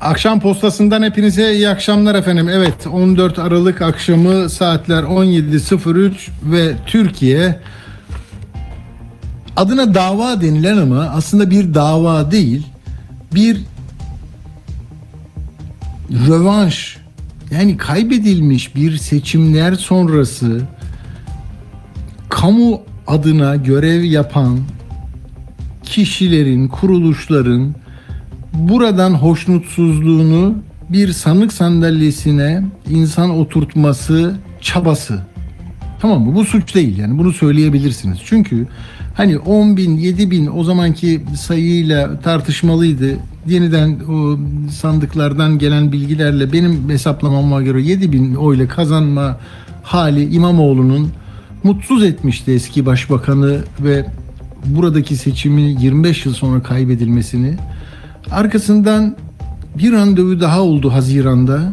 Akşam postasından hepinize iyi akşamlar efendim. Evet 14 Aralık akşamı saatler 17.03 ve Türkiye adına dava denilen ama aslında bir dava değil bir rövanş yani kaybedilmiş bir seçimler sonrası kamu adına görev yapan kişilerin, kuruluşların buradan hoşnutsuzluğunu bir sanık sandalyesine insan oturtması çabası. Tamam mı? Bu suç değil yani bunu söyleyebilirsiniz. Çünkü hani 10 bin, 7 bin o zamanki sayıyla tartışmalıydı. Yeniden o sandıklardan gelen bilgilerle benim hesaplamama göre 7 bin oyla kazanma hali İmamoğlu'nun mutsuz etmişti eski başbakanı ve buradaki seçimi 25 yıl sonra kaybedilmesini. Arkasından bir randevu daha oldu Haziran'da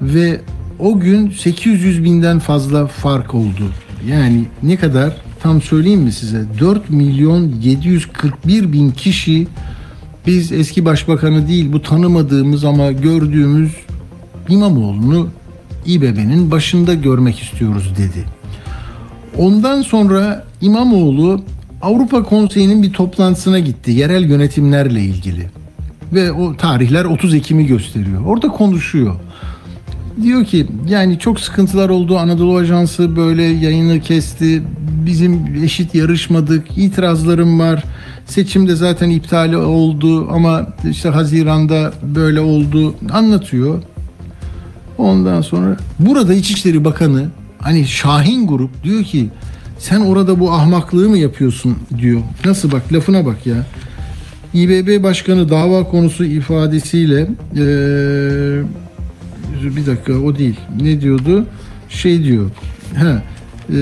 ve o gün 800 binden fazla fark oldu. Yani ne kadar tam söyleyeyim mi size 4 milyon 741 bin kişi biz eski başbakanı değil bu tanımadığımız ama gördüğümüz İmamoğlu'nu İBB'nin başında görmek istiyoruz dedi. Ondan sonra İmamoğlu Avrupa Konseyi'nin bir toplantısına gitti yerel yönetimlerle ilgili. Ve o tarihler 30 Ekim'i gösteriyor. Orada konuşuyor. Diyor ki yani çok sıkıntılar oldu. Anadolu Ajansı böyle yayını kesti. Bizim eşit yarışmadık. İtirazlarım var. Seçimde zaten iptal oldu ama işte Haziran'da böyle oldu. Anlatıyor. Ondan sonra burada İçişleri Bakanı hani Şahin Grup diyor ki sen orada bu ahmaklığı mı yapıyorsun diyor. Nasıl bak lafına bak ya. İBB Başkanı dava konusu ifadesiyle ee, bir dakika o değil. Ne diyordu? Şey diyor. Ha, ee,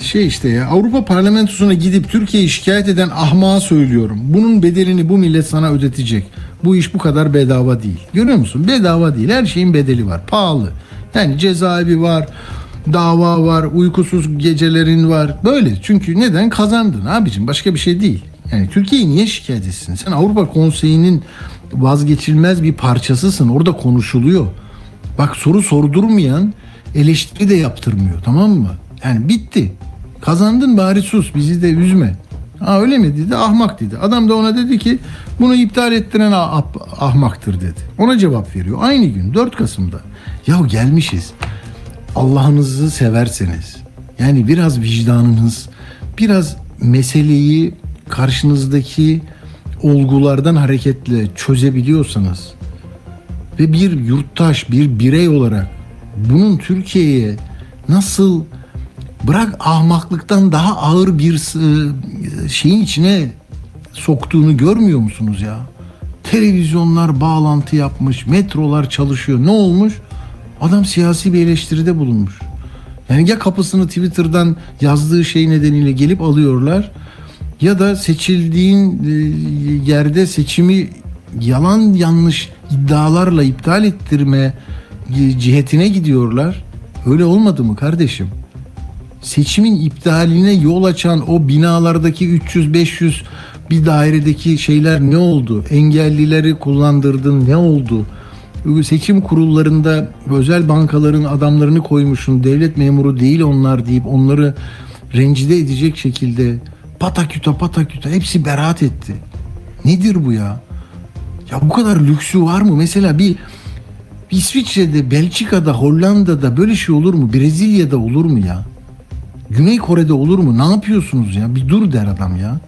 şey işte ya Avrupa Parlamentosu'na gidip Türkiye'yi şikayet eden ahmağa söylüyorum. Bunun bedelini bu millet sana ödetecek. Bu iş bu kadar bedava değil. Görüyor musun? Bedava değil. Her şeyin bedeli var. Pahalı. Yani cezaevi var, dava var, uykusuz gecelerin var. Böyle. Çünkü neden? Kazandın abicim. Başka bir şey değil. Yani Türkiye'yi niye şikayet etsin? Sen Avrupa Konseyi'nin vazgeçilmez bir parçasısın. Orada konuşuluyor. Bak soru sordurmayan eleştiri de yaptırmıyor. Tamam mı? Yani bitti. Kazandın bari sus. Bizi de üzme. Ha öyle mi dedi? Ahmak dedi. Adam da ona dedi ki bunu iptal ettiren ah- ahmaktır dedi. Ona cevap veriyor. Aynı gün 4 Kasım'da. Ya gelmişiz. Allah'ınızı severseniz yani biraz vicdanınız biraz meseleyi karşınızdaki olgulardan hareketle çözebiliyorsanız ve bir yurttaş, bir birey olarak bunun Türkiye'ye nasıl bırak ahmaklıktan daha ağır bir şeyin içine soktuğunu görmüyor musunuz ya? Televizyonlar bağlantı yapmış, metrolar çalışıyor. Ne olmuş? Adam siyasi bir eleştiride bulunmuş. Yani ya kapısını Twitter'dan yazdığı şey nedeniyle gelip alıyorlar ya da seçildiğin yerde seçimi yalan yanlış iddialarla iptal ettirme cihetine gidiyorlar. Öyle olmadı mı kardeşim? Seçimin iptaline yol açan o binalardaki 300-500 bir dairedeki şeyler ne oldu? Engellileri kullandırdın ne oldu? Seçim kurullarında özel bankaların adamlarını koymuşsun. Devlet memuru değil onlar deyip onları rencide edecek şekilde pataküta pataküta hepsi beraat etti. Nedir bu ya? Ya bu kadar lüksü var mı? Mesela bir İsviçre'de, Belçika'da, Hollanda'da böyle şey olur mu? Brezilya'da olur mu ya? Güney Kore'de olur mu? Ne yapıyorsunuz ya? Bir dur der adam ya.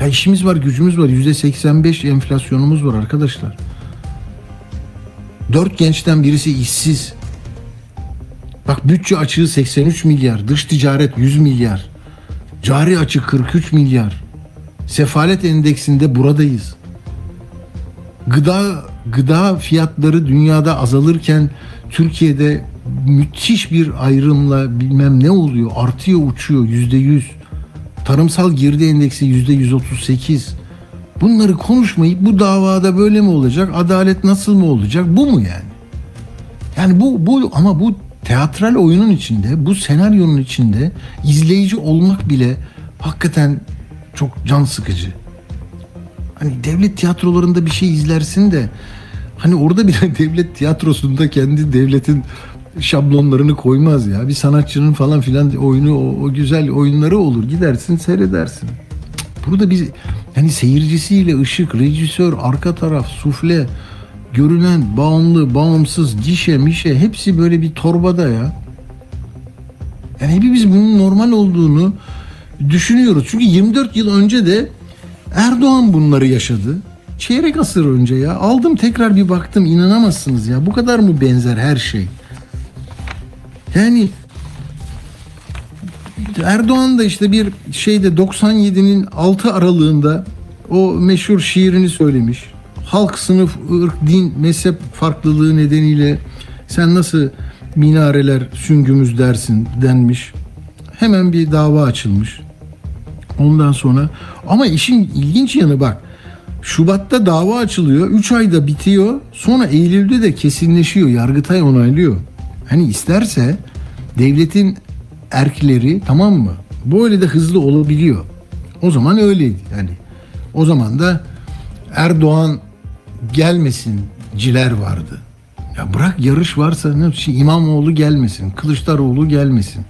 Ya işimiz var, gücümüz var. Yüzde 85 enflasyonumuz var arkadaşlar. Dört gençten birisi işsiz. Bak bütçe açığı 83 milyar, dış ticaret 100 milyar, cari açık 43 milyar. Sefalet endeksinde buradayız. Gıda gıda fiyatları dünyada azalırken Türkiye'de müthiş bir ayrımla bilmem ne oluyor. Artıyor uçuyor yüzde yüz. Tarımsal girdi endeksi yüzde yüz otuz sekiz. Bunları konuşmayıp bu davada böyle mi olacak? Adalet nasıl mı olacak? Bu mu yani? Yani bu bu ama bu teatral oyunun içinde, bu senaryonun içinde izleyici olmak bile hakikaten çok can sıkıcı. Hani devlet tiyatrolarında bir şey izlersin de hani orada bile devlet tiyatrosunda kendi devletin şablonlarını koymaz ya. Bir sanatçının falan filan oyunu o, o güzel oyunları olur. Gidersin seyredersin. Burada biz yani seyircisiyle ışık, rejisör, arka taraf, sufle, görünen, bağımlı, bağımsız, gişe, mişe hepsi böyle bir torbada ya. Yani hepimiz bunun normal olduğunu düşünüyoruz. Çünkü 24 yıl önce de Erdoğan bunları yaşadı. Çeyrek asır önce ya. Aldım tekrar bir baktım inanamazsınız ya. Bu kadar mı benzer her şey? Yani Erdoğan da işte bir şeyde 97'nin 6 aralığında o meşhur şiirini söylemiş. Halk, sınıf, ırk, din, mezhep farklılığı nedeniyle sen nasıl minareler süngümüz dersin denmiş. Hemen bir dava açılmış. Ondan sonra ama işin ilginç yanı bak. Şubat'ta dava açılıyor. 3 ayda bitiyor. Sonra Eylül'de de kesinleşiyor. Yargıtay onaylıyor. Hani isterse devletin erkleri tamam mı? Böyle de hızlı olabiliyor. O zaman öyleydi. Yani o zaman da Erdoğan gelmesin ciler vardı. Ya bırak yarış varsa ne şey, İmamoğlu gelmesin, Kılıçdaroğlu gelmesin.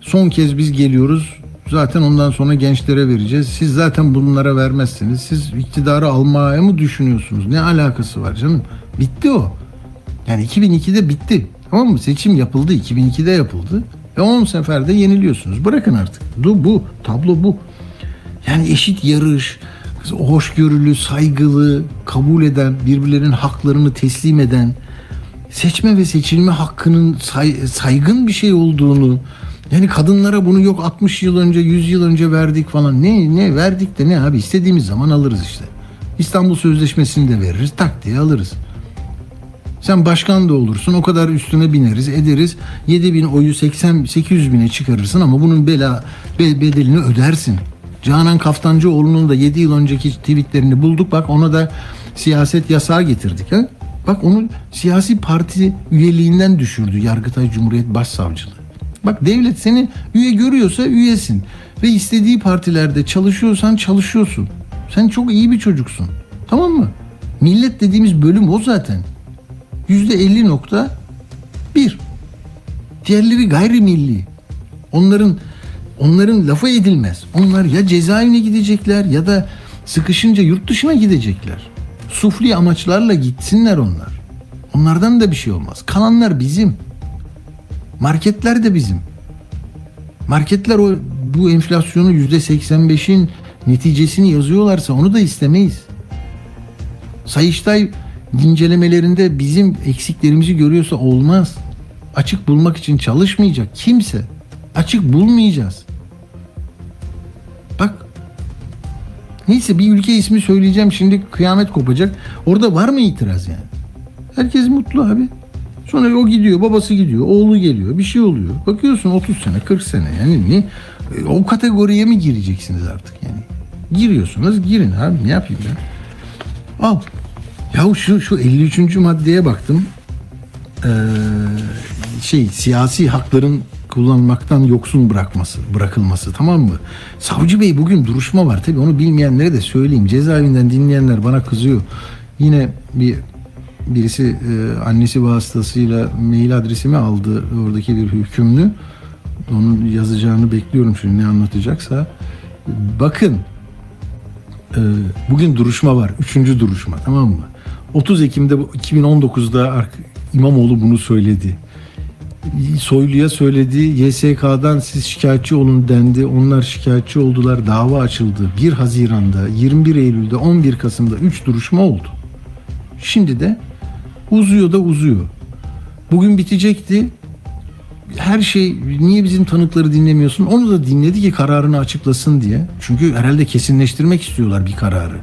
Son kez biz geliyoruz. Zaten ondan sonra gençlere vereceğiz. Siz zaten bunlara vermezsiniz. Siz iktidarı almaya mı düşünüyorsunuz? Ne alakası var canım? Bitti o. Yani 2002'de bitti. Tamam mı? Seçim yapıldı. 2002'de yapıldı. Ve 10 seferde yeniliyorsunuz. Bırakın artık. Bu, bu. Tablo bu. Yani eşit yarış, hoşgörülü, saygılı, kabul eden, birbirlerinin haklarını teslim eden, seçme ve seçilme hakkının say- saygın bir şey olduğunu, yani kadınlara bunu yok 60 yıl önce, 100 yıl önce verdik falan. Ne ne verdik de ne abi istediğimiz zaman alırız işte. İstanbul Sözleşmesi'ni de veririz, tak diye alırız. Sen başkan da olursun o kadar üstüne bineriz ederiz 7 bin oyu 80 800 bine çıkarırsın ama bunun bela be- bedelini ödersin. Canan Kaftancıoğlu'nun da 7 yıl önceki tweetlerini bulduk bak ona da siyaset yasağı getirdik. Ha? Bak onu siyasi parti üyeliğinden düşürdü Yargıtay Cumhuriyet Başsavcılığı. Bak devlet seni üye görüyorsa üyesin ve istediği partilerde çalışıyorsan çalışıyorsun. Sen çok iyi bir çocuksun. Tamam mı? Millet dediğimiz bölüm o zaten. %50.1. Diğerleri gayrimilli. Onların onların lafı edilmez. Onlar ya cezaevine gidecekler ya da sıkışınca yurt dışına gidecekler. Sufli amaçlarla gitsinler onlar. Onlardan da bir şey olmaz. Kalanlar bizim. Marketler de bizim. Marketler o bu enflasyonu %85'in neticesini yazıyorlarsa onu da istemeyiz. Sayıştay incelemelerinde bizim eksiklerimizi görüyorsa olmaz. Açık bulmak için çalışmayacak kimse. Açık bulmayacağız. Bak neyse bir ülke ismi söyleyeceğim şimdi kıyamet kopacak. Orada var mı itiraz yani? Herkes mutlu abi. Sonra o gidiyor, babası gidiyor, oğlu geliyor, bir şey oluyor. Bakıyorsun 30 sene, 40 sene yani ne? E, O kategoriye mi gireceksiniz artık yani? Giriyorsunuz, girin abi ne yapayım ben? Al. Ya şu şu 53. maddeye baktım. Ee, şey siyasi hakların kullanmaktan yoksun bırakması, bırakılması tamam mı? Savcı Bey bugün duruşma var tabii onu bilmeyenlere de söyleyeyim. Cezaevinden dinleyenler bana kızıyor. Yine bir birisi e, annesi vasıtasıyla mail adresimi aldı oradaki bir hükümlü. Onun yazacağını bekliyorum şimdi ne anlatacaksa. Bakın ee, bugün duruşma var. Üçüncü duruşma tamam mı? 30 Ekim'de bu- 2019'da ark- İmamoğlu bunu söyledi. Soylu'ya söyledi. YSK'dan siz şikayetçi olun dendi. Onlar şikayetçi oldular. Dava açıldı. 1 Haziran'da, 21 Eylül'de, 11 Kasım'da 3 duruşma oldu. Şimdi de uzuyor da uzuyor. Bugün bitecekti. Her şey niye bizim tanıkları dinlemiyorsun? Onu da dinledi ki kararını açıklasın diye. Çünkü herhalde kesinleştirmek istiyorlar bir kararı.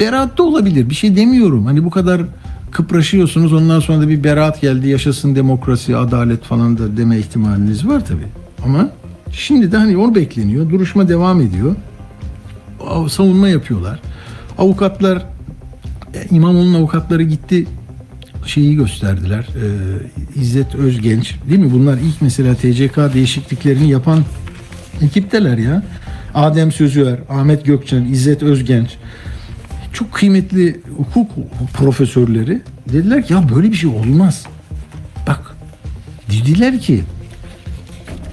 Beraat da olabilir. Bir şey demiyorum. Hani bu kadar kıpraşıyorsunuz ondan sonra da bir beraat geldi yaşasın demokrasi, adalet falan da deme ihtimaliniz var tabii. Ama şimdi de hani onu bekleniyor. Duruşma devam ediyor. Av- Savunma yapıyorlar. Avukatlar e, İmamoğlu'nun avukatları gitti şeyi gösterdiler. Ee, İzzet Özgenç değil mi? Bunlar ilk mesela TCK değişikliklerini yapan ekipteler ya. Adem Sözüer, Ahmet Gökçen, İzzet Özgenç çok kıymetli hukuk profesörleri dediler ki ya böyle bir şey olmaz. Bak dediler ki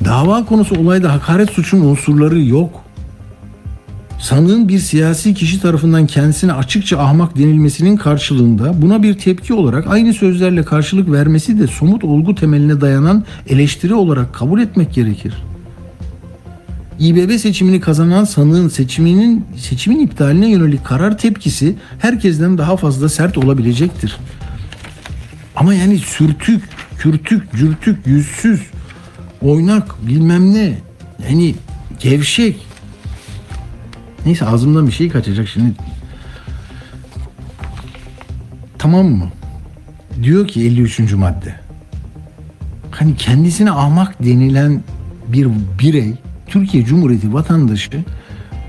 dava konusu olayda hakaret suçun unsurları yok. Sanığın bir siyasi kişi tarafından kendisine açıkça ahmak denilmesinin karşılığında buna bir tepki olarak aynı sözlerle karşılık vermesi de somut olgu temeline dayanan eleştiri olarak kabul etmek gerekir. İBB seçimini kazanan sanığın seçiminin seçimin iptaline yönelik karar tepkisi herkesten daha fazla sert olabilecektir. Ama yani sürtük, kürtük, cürtük, yüzsüz, oynak, bilmem ne. Yani gevşek. Neyse ağzımdan bir şey kaçacak şimdi. Tamam mı? Diyor ki 53. madde. Hani kendisine ahmak denilen bir birey, Türkiye Cumhuriyeti vatandaşı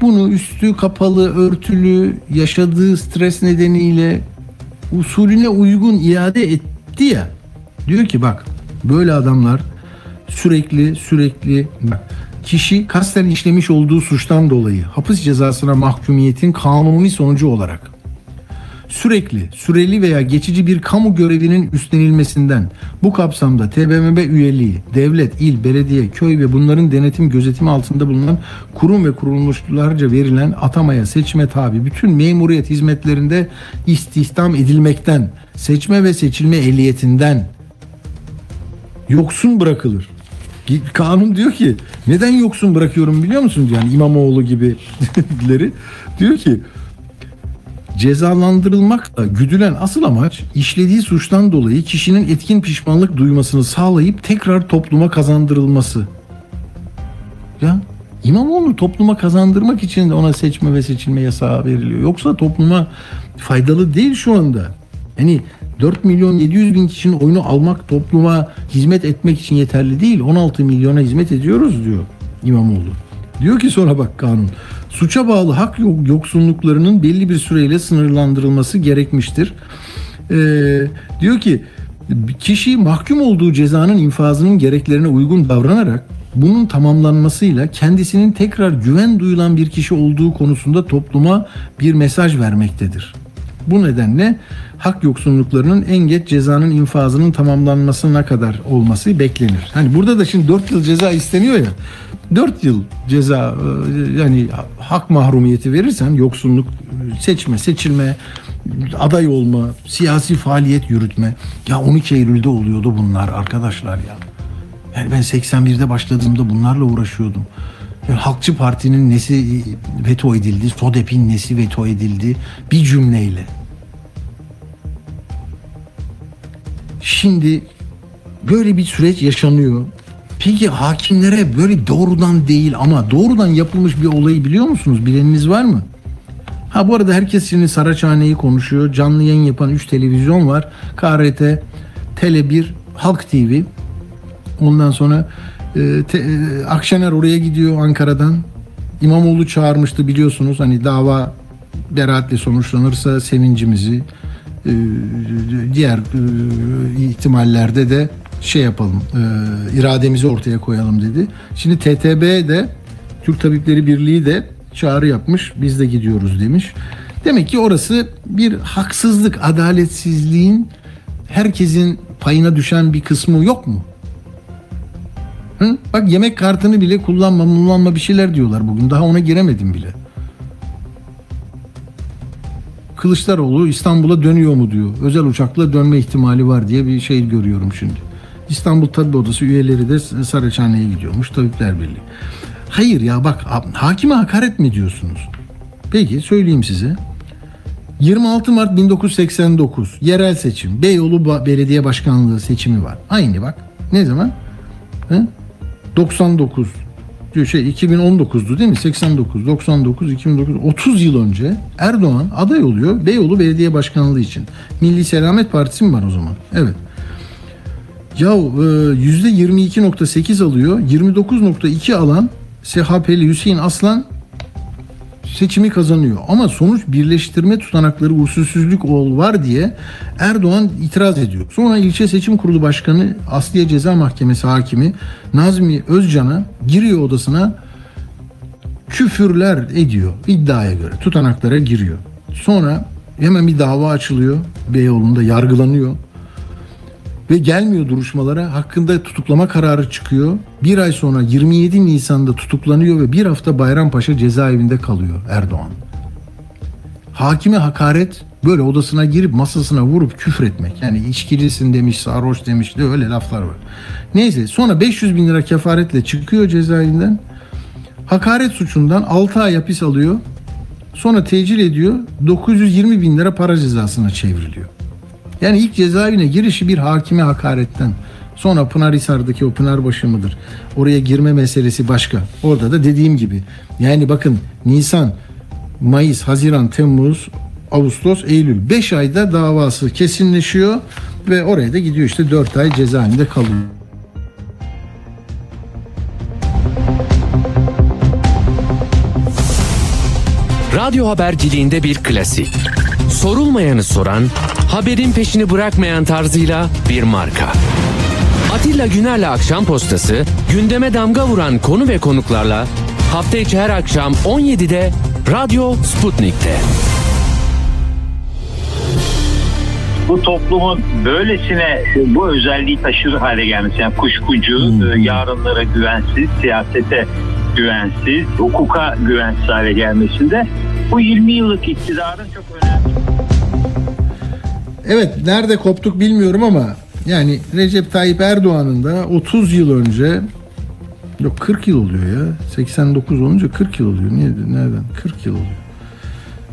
bunu üstü kapalı, örtülü, yaşadığı stres nedeniyle usulüne uygun iade etti ya. Diyor ki bak böyle adamlar sürekli sürekli kişi kasten işlemiş olduğu suçtan dolayı hapis cezasına mahkumiyetin kanuni sonucu olarak sürekli, süreli veya geçici bir kamu görevinin üstlenilmesinden bu kapsamda TBMM üyeliği, devlet, il, belediye, köy ve bunların denetim gözetimi altında bulunan kurum ve kuruluşlarca verilen atamaya, seçime tabi bütün memuriyet hizmetlerinde istihdam edilmekten, seçme ve seçilme ehliyetinden yoksun bırakılır. Kanun diyor ki neden yoksun bırakıyorum biliyor musun? Yani İmamoğlu gibileri diyor ki cezalandırılmakla güdülen asıl amaç işlediği suçtan dolayı kişinin etkin pişmanlık duymasını sağlayıp tekrar topluma kazandırılması. Ya İmamoğlu topluma kazandırmak için de ona seçme ve seçilme yasağı veriliyor. Yoksa topluma faydalı değil şu anda. Yani 4 milyon 700 bin kişinin oyunu almak topluma hizmet etmek için yeterli değil. 16 milyona hizmet ediyoruz diyor İmamoğlu. Diyor ki sonra bak kanun. Suça bağlı hak yok- yoksunluklarının belli bir süreyle sınırlandırılması gerekmiştir. Ee, diyor ki kişi mahkum olduğu cezanın infazının gereklerine uygun davranarak bunun tamamlanmasıyla kendisinin tekrar güven duyulan bir kişi olduğu konusunda topluma bir mesaj vermektedir. Bu nedenle hak yoksunluklarının en geç cezanın infazının tamamlanmasına kadar olması beklenir. Hani burada da şimdi 4 yıl ceza isteniyor ya. 4 yıl ceza e, yani hak mahrumiyeti verirsen yoksunluk seçme, seçilme, aday olma, siyasi faaliyet yürütme. Ya 12 Eylül'de oluyordu bunlar arkadaşlar ya. Yani ben 81'de başladığımda bunlarla uğraşıyordum. Yani Halkçı Parti'nin nesi veto edildi, SODEP'in nesi veto edildi bir cümleyle. Şimdi böyle bir süreç yaşanıyor. Peki hakimlere böyle doğrudan değil ama doğrudan yapılmış bir olayı biliyor musunuz? Bileniniz var mı? Ha bu arada herkes şimdi Saraçhane'yi konuşuyor. Canlı yayın yapan 3 televizyon var. KRT, Tele1, Halk TV. Ondan sonra e, te- e, Akşener oraya gidiyor Ankara'dan. İmamoğlu çağırmıştı biliyorsunuz. Hani dava beraatle sonuçlanırsa sevincimizi e, diğer e, ihtimallerde de şey yapalım e, irademizi ortaya koyalım dedi. Şimdi TTB de Türk Tabipleri Birliği de çağrı yapmış. Biz de gidiyoruz demiş. Demek ki orası bir haksızlık, adaletsizliğin herkesin payına düşen bir kısmı yok mu? Hı? Bak yemek kartını bile kullanma, kullanma bir şeyler diyorlar bugün. Daha ona giremedim bile. Kılıçdaroğlu İstanbul'a dönüyor mu diyor. Özel uçakla dönme ihtimali var diye bir şey görüyorum şimdi. İstanbul Tabip Odası üyeleri de Saraçhane'ye gidiyormuş Tabipler Birliği. Hayır ya bak ha- hakime hakaret mi diyorsunuz? Peki söyleyeyim size. 26 Mart 1989 yerel seçim. Beyoğlu Belediye Başkanlığı seçimi var. Aynı bak. Ne zaman? Hı? 99 diyor şey 2019'du değil mi? 89, 99, 2009, 30 yıl önce Erdoğan aday oluyor Beyoğlu Belediye Başkanlığı için. Milli Selamet Partisi mi var o zaman? Evet. Ya e, %22.8 alıyor. 29.2 alan SHP'li Hüseyin Aslan seçimi kazanıyor. Ama sonuç birleştirme tutanakları usulsüzlük ol var diye Erdoğan itiraz ediyor. Sonra ilçe seçim kurulu başkanı Asliye Ceza Mahkemesi hakimi Nazmi Özcan'a giriyor odasına küfürler ediyor iddiaya göre tutanaklara giriyor. Sonra hemen bir dava açılıyor. Beyoğlu'nda yargılanıyor ve gelmiyor duruşmalara. Hakkında tutuklama kararı çıkıyor. Bir ay sonra 27 Nisan'da tutuklanıyor ve bir hafta Bayrampaşa cezaevinde kalıyor Erdoğan. Hakime hakaret böyle odasına girip masasına vurup küfretmek. Yani içkilisin demiş, sarhoş demiş de öyle laflar var. Neyse sonra 500 bin lira kefaretle çıkıyor cezaevinden. Hakaret suçundan 6 ay hapis alıyor. Sonra tecil ediyor. 920 bin lira para cezasına çevriliyor. Yani ilk cezaevine girişi bir hakime hakaretten. Sonra Pınarhisar'daki o Pınarbaşı mıdır? Oraya girme meselesi başka. Orada da dediğim gibi. Yani bakın Nisan, Mayıs, Haziran, Temmuz, Ağustos, Eylül 5 ayda davası kesinleşiyor ve oraya da gidiyor işte 4 ay cezaevinde kalıyor. Radyo haberciliğinde bir klasik. Sorulmayanı soran, haberin peşini bırakmayan tarzıyla bir marka. Atilla Güner'le Akşam Postası, gündeme damga vuran konu ve konuklarla hafta içi her akşam 17'de Radyo Sputnik'te. bu toplumun böylesine bu özelliği taşır hale gelmesi yani kuşkucu, e, yarınlara güvensiz, siyasete güvensiz, hukuka güvensiz hale gelmesinde bu 20 yıllık iktidarın çok önemli. Evet nerede koptuk bilmiyorum ama yani Recep Tayyip Erdoğan'ın da 30 yıl önce yok 40 yıl oluyor ya 89 olunca 40 yıl oluyor. Niye, nereden? 40 yıl oluyor.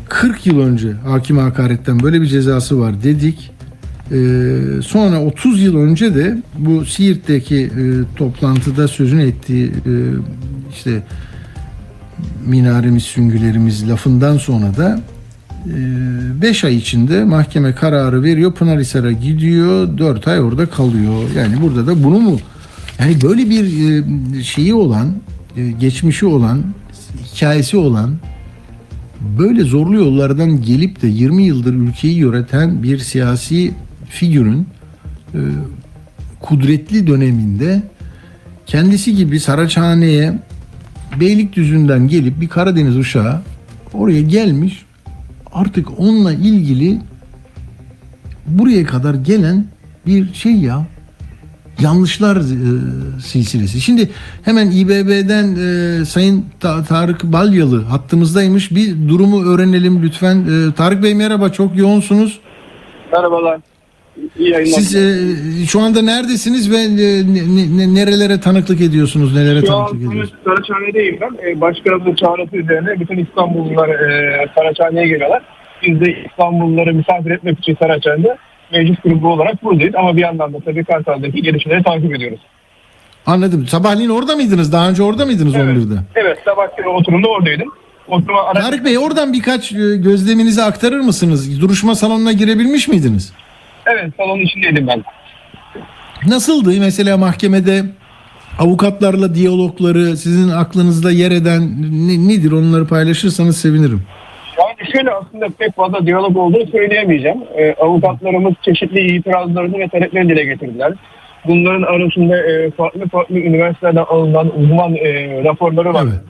40 yıl önce hakim hakaretten böyle bir cezası var dedik. Ee, sonra 30 yıl önce de bu Siirt'teki e, toplantıda sözünü ettiği e, işte minaremiz süngülerimiz lafından sonra da 5 ay içinde mahkeme kararı veriyor. Pınarhisar'a gidiyor. 4 ay orada kalıyor. Yani burada da bunu mu yani böyle bir e, şeyi olan, e, geçmişi olan, hikayesi olan böyle zorlu yollardan gelip de 20 yıldır ülkeyi yöneten bir siyasi figürün e, kudretli döneminde kendisi gibi Saraçhane'ye Beylikdüzü'nden gelip bir Karadeniz uşağı oraya gelmiş artık onunla ilgili buraya kadar gelen bir şey ya yanlışlar e, silsilesi. Şimdi hemen İBB'den e, Sayın Ta- Tarık Balyalı hattımızdaymış. Bir durumu öğrenelim lütfen. E, Tarık Bey merhaba çok yoğunsunuz. Merhabalar. İyi yayınlar. Siz e, şu anda neredesiniz ve e, ne- ne- nerelere tanıklık ediyorsunuz? Nelere Şu an tanıklık ediyorsunuz? Saraçhane'deyim ben. Ee, başkanımızın çağrısı üzerine bütün İstanbullular e, Saraçhane'ye geliyorlar. Biz de İstanbulluları misafir etmek için Saraçhane'de meclis grubu olarak buradayız. Ama bir yandan da tabii Kartal'daki gelişmeleri takip ediyoruz. Anladım. Sabahleyin orada mıydınız? Daha önce orada mıydınız Evet. 11'de? Evet sabahki oturumda oradaydım. Oturuma ara... Tarık Bey oradan birkaç e, gözleminizi aktarır mısınız? Duruşma salonuna girebilmiş miydiniz? Evet salonun içindeydim ben. Nasıldı mesela mahkemede avukatlarla diyalogları sizin aklınızda yer eden ne- nedir onları paylaşırsanız sevinirim. Yani şöyle aslında pek fazla diyalog olduğunu söyleyemeyeceğim. Ee, avukatlarımız çeşitli itirazlarını ve taleplerini dile getirdiler. Bunların arasında e, farklı farklı üniversitelerden alınan uzman e, raporları var. Evet.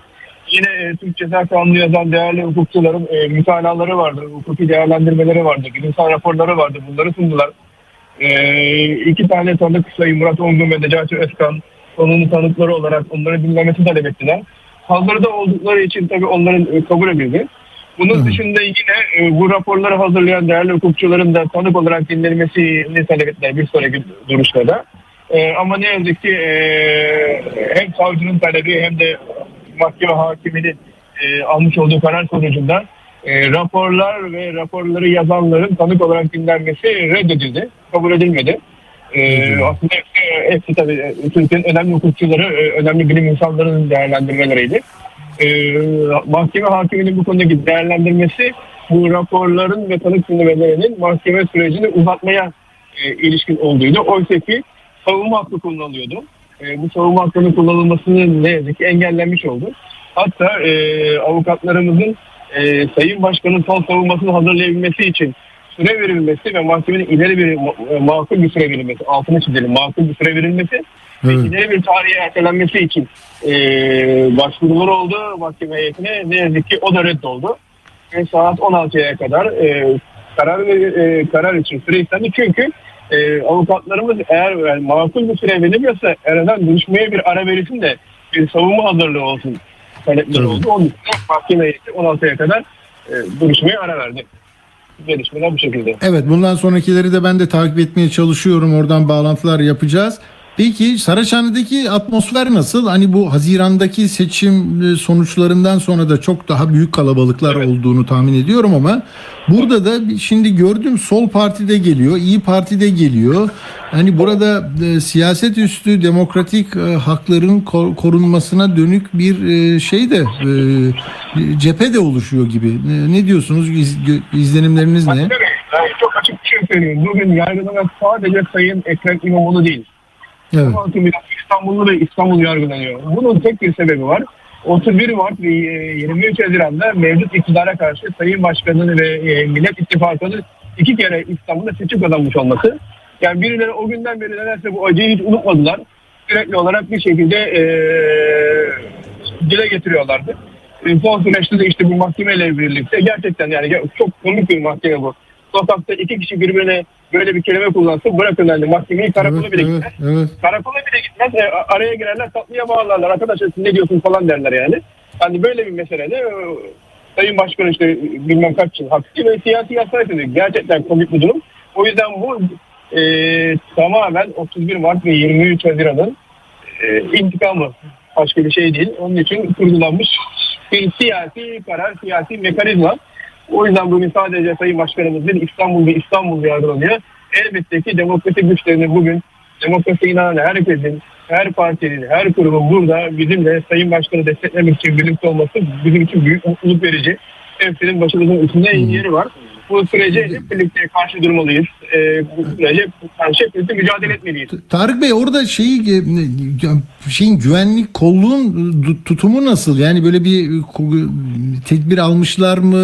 Yine e, Türk Ceza Kanunu yazan değerli hukukçuların e, mütalaları vardı, hukuki değerlendirmeleri vardı, bilimsel raporları vardı. Bunları sundular. E, iki tane tanık Sayın Murat Ongun ve Necati Özkan konunun tanıkları olarak onları dinlemesi talep ettiler. Hazırda oldukları için tabii onların e, kabul edildi. Bunun Hı. dışında yine e, bu raporları hazırlayan değerli hukukçuların da tanık olarak dinlenmesini talep ettiler bir sonraki duruşmada. E, ama ne yazık ki e, hem savcının talebi hem de mahkeme hakiminin e, almış olduğu karar sonucunda e, raporlar ve raporları yazanların tanık olarak dinlenmesi reddedildi. Kabul edilmedi. Ee, aslında hepsi, hepsi tabii e, Türkiye'nin önemli hukukçuları, e, önemli bilim insanlarının değerlendirmeleriydi. Ee, mahkeme hakiminin bu konudaki değerlendirmesi bu raporların ve tanık dinlemelerinin mahkeme sürecini uzatmaya e, ilişkin olduğuydu. Oysa ki savunma hakkı kullanılıyordu. E, bu savunma hakkının kullanılmasını ne yazık ki engellenmiş oldu. Hatta e, avukatlarımızın e, Sayın Başkan'ın son savunmasını hazırlayabilmesi için süre verilmesi ve mahkemenin ileri bir ma- makul bir süre verilmesi, altını çizelim makul bir süre verilmesi ve Evet. ileri bir tarihe ertelenmesi için e, başvurular oldu mahkeme heyetine. Ne yazık ki o da reddoldu. Ve saat 16'ya kadar e, karar e, karar için süre istendi. Çünkü e, avukatlarımız eğer yani makul bir süre verilmiyorsa aradan duruşmaya bir ara verilsin de bir savunma hazırlığı olsun talepleri Evet. oldu. Onun için mahkeme heyeti 16'ya kadar e, duruşmaya ara verdi. Gelişmeler bu şekilde. Evet bundan sonrakileri de ben de takip etmeye çalışıyorum. Oradan bağlantılar yapacağız. Peki Saraçhane'deki atmosfer nasıl? Hani bu Haziran'daki seçim e, sonuçlarından sonra da çok daha büyük kalabalıklar Evet. olduğunu tahmin ediyorum ama burada da şimdi gördüm Sol Parti de geliyor, İyi Parti de geliyor. Hani burada e, siyaset üstü demokratik e, hakların ko- korunmasına dönük bir e, şey de e, cephe de oluşuyor gibi. Ne, ne diyorsunuz? İz- izlenimleriniz ne? Evet, çok açık bir şey söyleyeyim. Bugün yargılanan sadece Sayın Ekrem İmamoğlu değil. Evet. 16 milyon İstanbullu ve İstanbul yargılanıyor. Bunun tek bir sebebi var. 31 Mart ve e, 23 Haziran'da mevcut iktidara karşı Sayın Başkanı'nı ve e, Millet İttifakı'nın iki kere İstanbul'da seçim kazanmış olması. Yani birileri o günden beri nedense bu acıyı hiç unutmadılar. Sürekli olarak bir şekilde e, dile getiriyorlardı. E, son süreçte de işte bu mahkemeyle birlikte gerçekten yani çok komik bir mahkeme bu. Sokakta iki kişi birbirine böyle bir kelime kullansın bırakın yani mahkemeyi karakola Evet, bile evet, gitmez. evet. Karakola bile gitmez. E, araya girerler tatlıya bağlarlar. Arkadaşlar siz ne diyorsun falan derler yani. Hani böyle bir meselede e, Sayın Başkan işte bilmem kaç yıl hapsi ve siyasi yasa ediyor. Gerçekten komik bir durum. O yüzden bu e, tamamen 31 Mart ve 23 Haziran'ın e, intikamı. Başka bir şey değil. Onun için kurgulanmış bir siyasi karar, siyasi mekanizma. O yüzden bugün sadece Sayın Başkanımız değil İstanbul ve İstanbul yargılanıyor. Elbette ki demokrasi güçlerinin bugün demokrasiye inanan herkesin, her partinin, her kurumun burada bizimle Sayın Başkanı desteklemek için birlikte olması bizim için büyük mutluluk verici. Hepsinin başımızın üstünde yeri var. Bu sürece hep birlikte karşı durmalıyız. Ee, bu sürece karşı hep birlikte mücadele etmeliyiz. Tarık Bey orada şeyi e, şeyin güvenlik kolluğun e, tutumu nasıl? Yani böyle bir e, tedbir almışlar mı?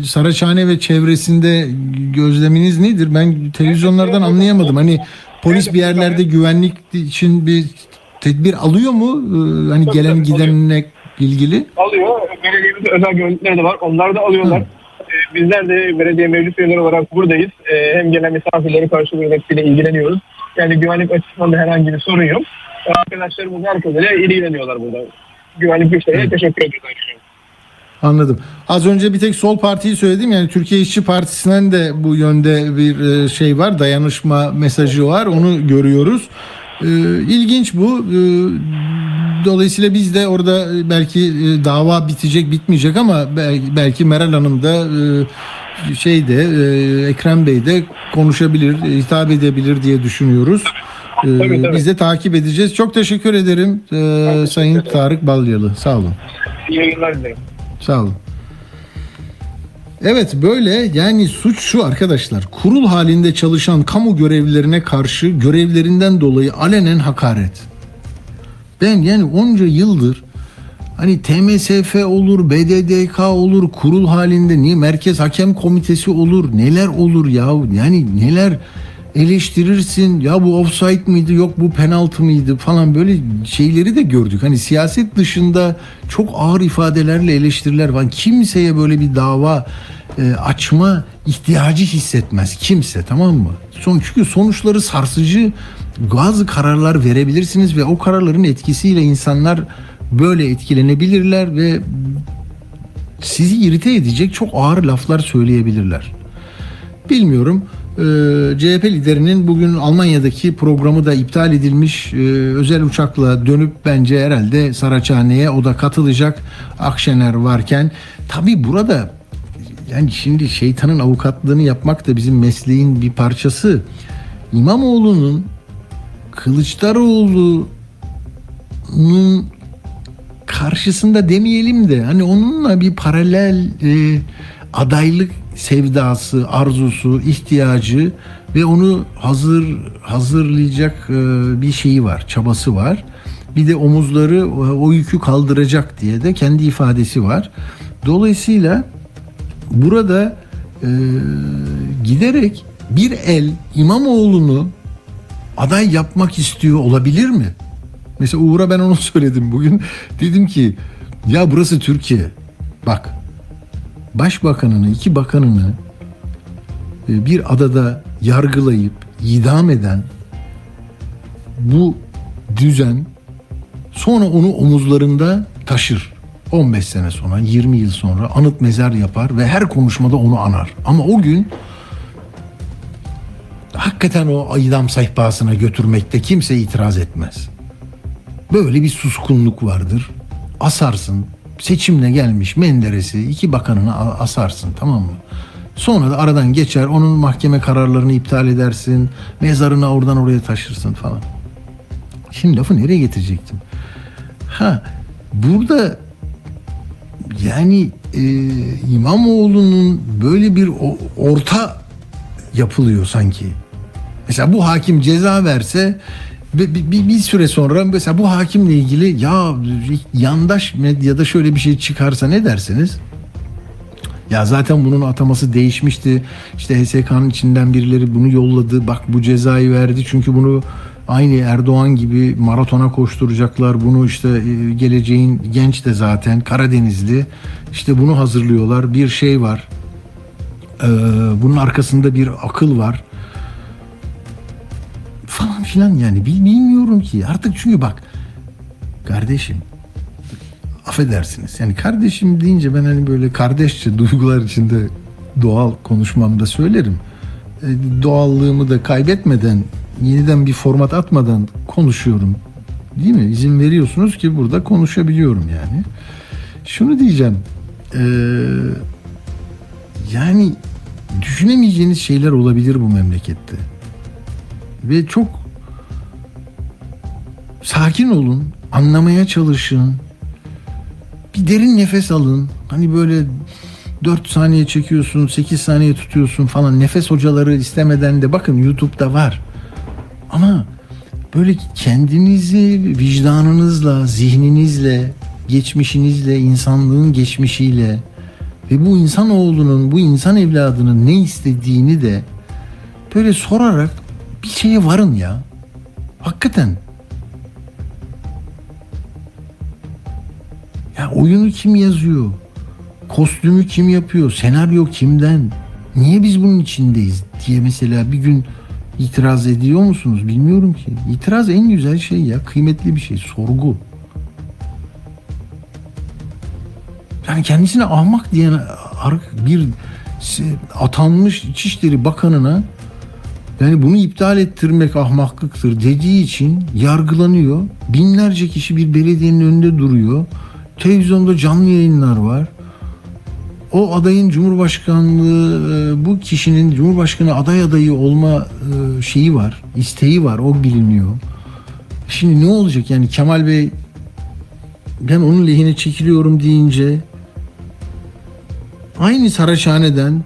E, Saraçhane ve çevresinde gözleminiz nedir? Ben televizyonlardan anlayamadım. Hani polis bir yerlerde güvenlik için bir tedbir alıyor mu? E, Hani gelen gidenle ilgili? alıyor. Belediyemizde özel güvenlikleri de var. Onlar da alıyorlar. Ee, bizler de belediye meclis üyeleri olarak buradayız. Ee, hem gelen misafirleri karşılıyoruz, hepsiyle ilgileniyoruz. Yani güvenlik açısından da herhangi bir sorun yok. Arkadaşlarımız herkese ilgileniyorlar burada. Güvenlik güçlerine teşekkür ediyoruz. Anladım. Az önce bir tek sol partiyi söyledim. Yani Türkiye İşçi Partisi'nden de bu yönde bir e, şey var. Dayanışma mesajı var. Onu görüyoruz. E, İlginç bu. E, Dolayısıyla biz de orada belki e, dava bitecek bitmeyecek ama belki, belki Meral Hanım da e, şeyde e, Ekrem Bey de konuşabilir, e, hitap edebilir diye düşünüyoruz. E, Tabii, tabii. Biz de takip edeceğiz. Çok teşekkür ederim e, Sayın Tarık Balyalı. Sağ olun. İyi yayınlar dilerim. Sağ olun. Evet böyle yani suç şu arkadaşlar. Kurul halinde çalışan kamu görevlilerine karşı görevlerinden dolayı alenen hakaret. Ben yani onca yıldır hani TMSF olur, BDDK olur, kurul halinde niye Merkez Hakem Komitesi olur, neler olur ya yani neler eleştirirsin ya bu offside miydi yok bu penaltı mıydı falan böyle şeyleri de gördük. Hani siyaset dışında çok ağır ifadelerle eleştiriler var. Kimseye böyle bir dava e, açma ihtiyacı hissetmez kimse tamam mı? Son, çünkü sonuçları sarsıcı bazı kararlar verebilirsiniz ve o kararların etkisiyle insanlar böyle etkilenebilirler ve sizi irite edecek çok ağır laflar söyleyebilirler. Bilmiyorum. Ee, CHP liderinin bugün Almanya'daki programı da iptal edilmiş. Ee, özel uçakla dönüp bence herhalde Saraçhane'ye o da katılacak. Akşener varken. Tabii burada yani şimdi şeytanın avukatlığını yapmak da bizim mesleğin bir parçası. İmamoğlu'nun Kılıçdaroğlu'nun karşısında demeyelim de hani onunla bir paralel e, adaylık sevdası, arzusu, ihtiyacı ve onu hazır hazırlayacak e, bir şeyi var, çabası var. Bir de omuzları e, o yükü kaldıracak diye de kendi ifadesi var. Dolayısıyla burada e, giderek bir el İmamoğlu'nu aday yapmak istiyor olabilir mi? Mesela Uğur'a ben onu söyledim bugün. Dedim ki ya burası Türkiye. Bak başbakanını, iki bakanını e, bir adada yargılayıp idam eden bu düzen sonra onu omuzlarında taşır. 15 sene sonra, 20 yıl sonra anıt mezar yapar ve her konuşmada onu anar. Ama o gün hakikaten o idam sehpasına götürmekte kimse itiraz etmez. Böyle bir suskunluk vardır. Asarsın. Seçimle gelmiş Menderes'i iki bakanını asarsın tamam mı? Sonra da aradan geçer onun mahkeme kararlarını iptal edersin. Mezarını oradan oraya taşırsın falan. Şimdi lafı nereye getirecektim? Ha burada yani e, İmamoğlu'nun böyle bir orta yapılıyor sanki. Mesela bu hakim ceza verse bir, bir, bir süre sonra mesela bu hakimle ilgili ya yandaş medyada şöyle bir şey çıkarsa ne dersiniz? Ya zaten bunun ataması değişmişti. İşte HSK'nın içinden birileri bunu yolladı. Bak bu cezayı verdi. Çünkü bunu aynı Erdoğan gibi maratona koşturacaklar. Bunu işte e, geleceğin genç de zaten Karadenizli. İşte bunu hazırlıyorlar. Bir şey var. Ee, bunun arkasında bir akıl var filan yani Bil- bilmiyorum ki. Artık çünkü bak kardeşim affedersiniz. Yani kardeşim deyince ben hani böyle kardeşçe duygular içinde doğal konuşmamda söylerim. E, doğallığımı da kaybetmeden yeniden bir format atmadan konuşuyorum. Değil mi? İzin veriyorsunuz ki burada konuşabiliyorum yani. Şunu diyeceğim Ee, yani düşünemeyeceğiniz şeyler olabilir bu memlekette. Ve çok sakin olun, anlamaya çalışın. Bir derin nefes alın. Hani böyle 4 saniye çekiyorsun, 8 saniye tutuyorsun falan. Nefes hocaları istemeden de bakın YouTube'da var. Ama böyle kendinizi vicdanınızla, zihninizle, geçmişinizle, insanlığın geçmişiyle ve bu insanoğlunun, bu insan evladının ne istediğini de böyle sorarak bir şeye varın ya. Hakikaten. Ya oyunu kim yazıyor? Kostümü kim yapıyor? Senaryo kimden? Niye biz bunun içindeyiz diye mesela bir gün itiraz ediyor musunuz? Bilmiyorum ki. İtiraz en güzel şey ya. Kıymetli bir şey. Sorgu. Yani kendisine ahmak diyen bir atanmış İçişleri Bakanı'na yani bunu iptal ettirmek ahmaklıktır dediği için yargılanıyor. Binlerce kişi bir belediyenin önünde duruyor. Televizyonda canlı yayınlar var. O adayın Cumhurbaşkanlığı, e, bu kişinin Cumhurbaşkanı aday adayı olma e, şeyi var, isteği var, o biliniyor. Şimdi ne olacak yani Kemal Bey ben onun lehine çekiliyorum deyince aynı Saraçhane'den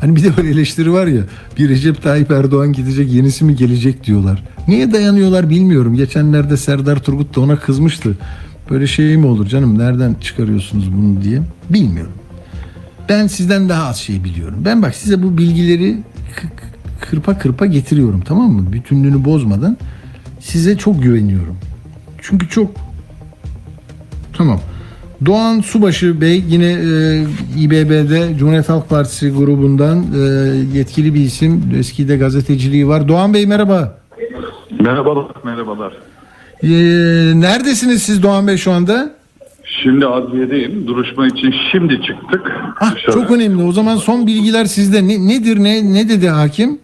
Hani bir de böyle eleştiri var ya bir Recep Tayyip Erdoğan gidecek yenisi mi gelecek diyorlar. Niye dayanıyorlar bilmiyorum. Geçenlerde Serdar Turgut da ona kızmıştı. Böyle şey mi olur canım nereden çıkarıyorsunuz bunu diye. Bilmiyorum. Ben sizden daha az şey biliyorum. Ben bak size bu bilgileri kırpa kırpa getiriyorum tamam mı? Bütünlüğünü bozmadan size çok güveniyorum. Çünkü çok tamam. Doğan Subaşı Bey yine e, İBB'de Cumhuriyet Halk Partisi grubundan e, yetkili bir isim. Eskide gazeteciliği var. Doğan Bey merhaba. Merhabalar, merhabalar. E, neredesiniz siz Doğan Bey şu anda? Şimdi adliyedeyim. Duruşma için şimdi çıktık. Ah, dışarı. çok önemli. O zaman son bilgiler sizde. Ne, nedir ne ne dedi hakim?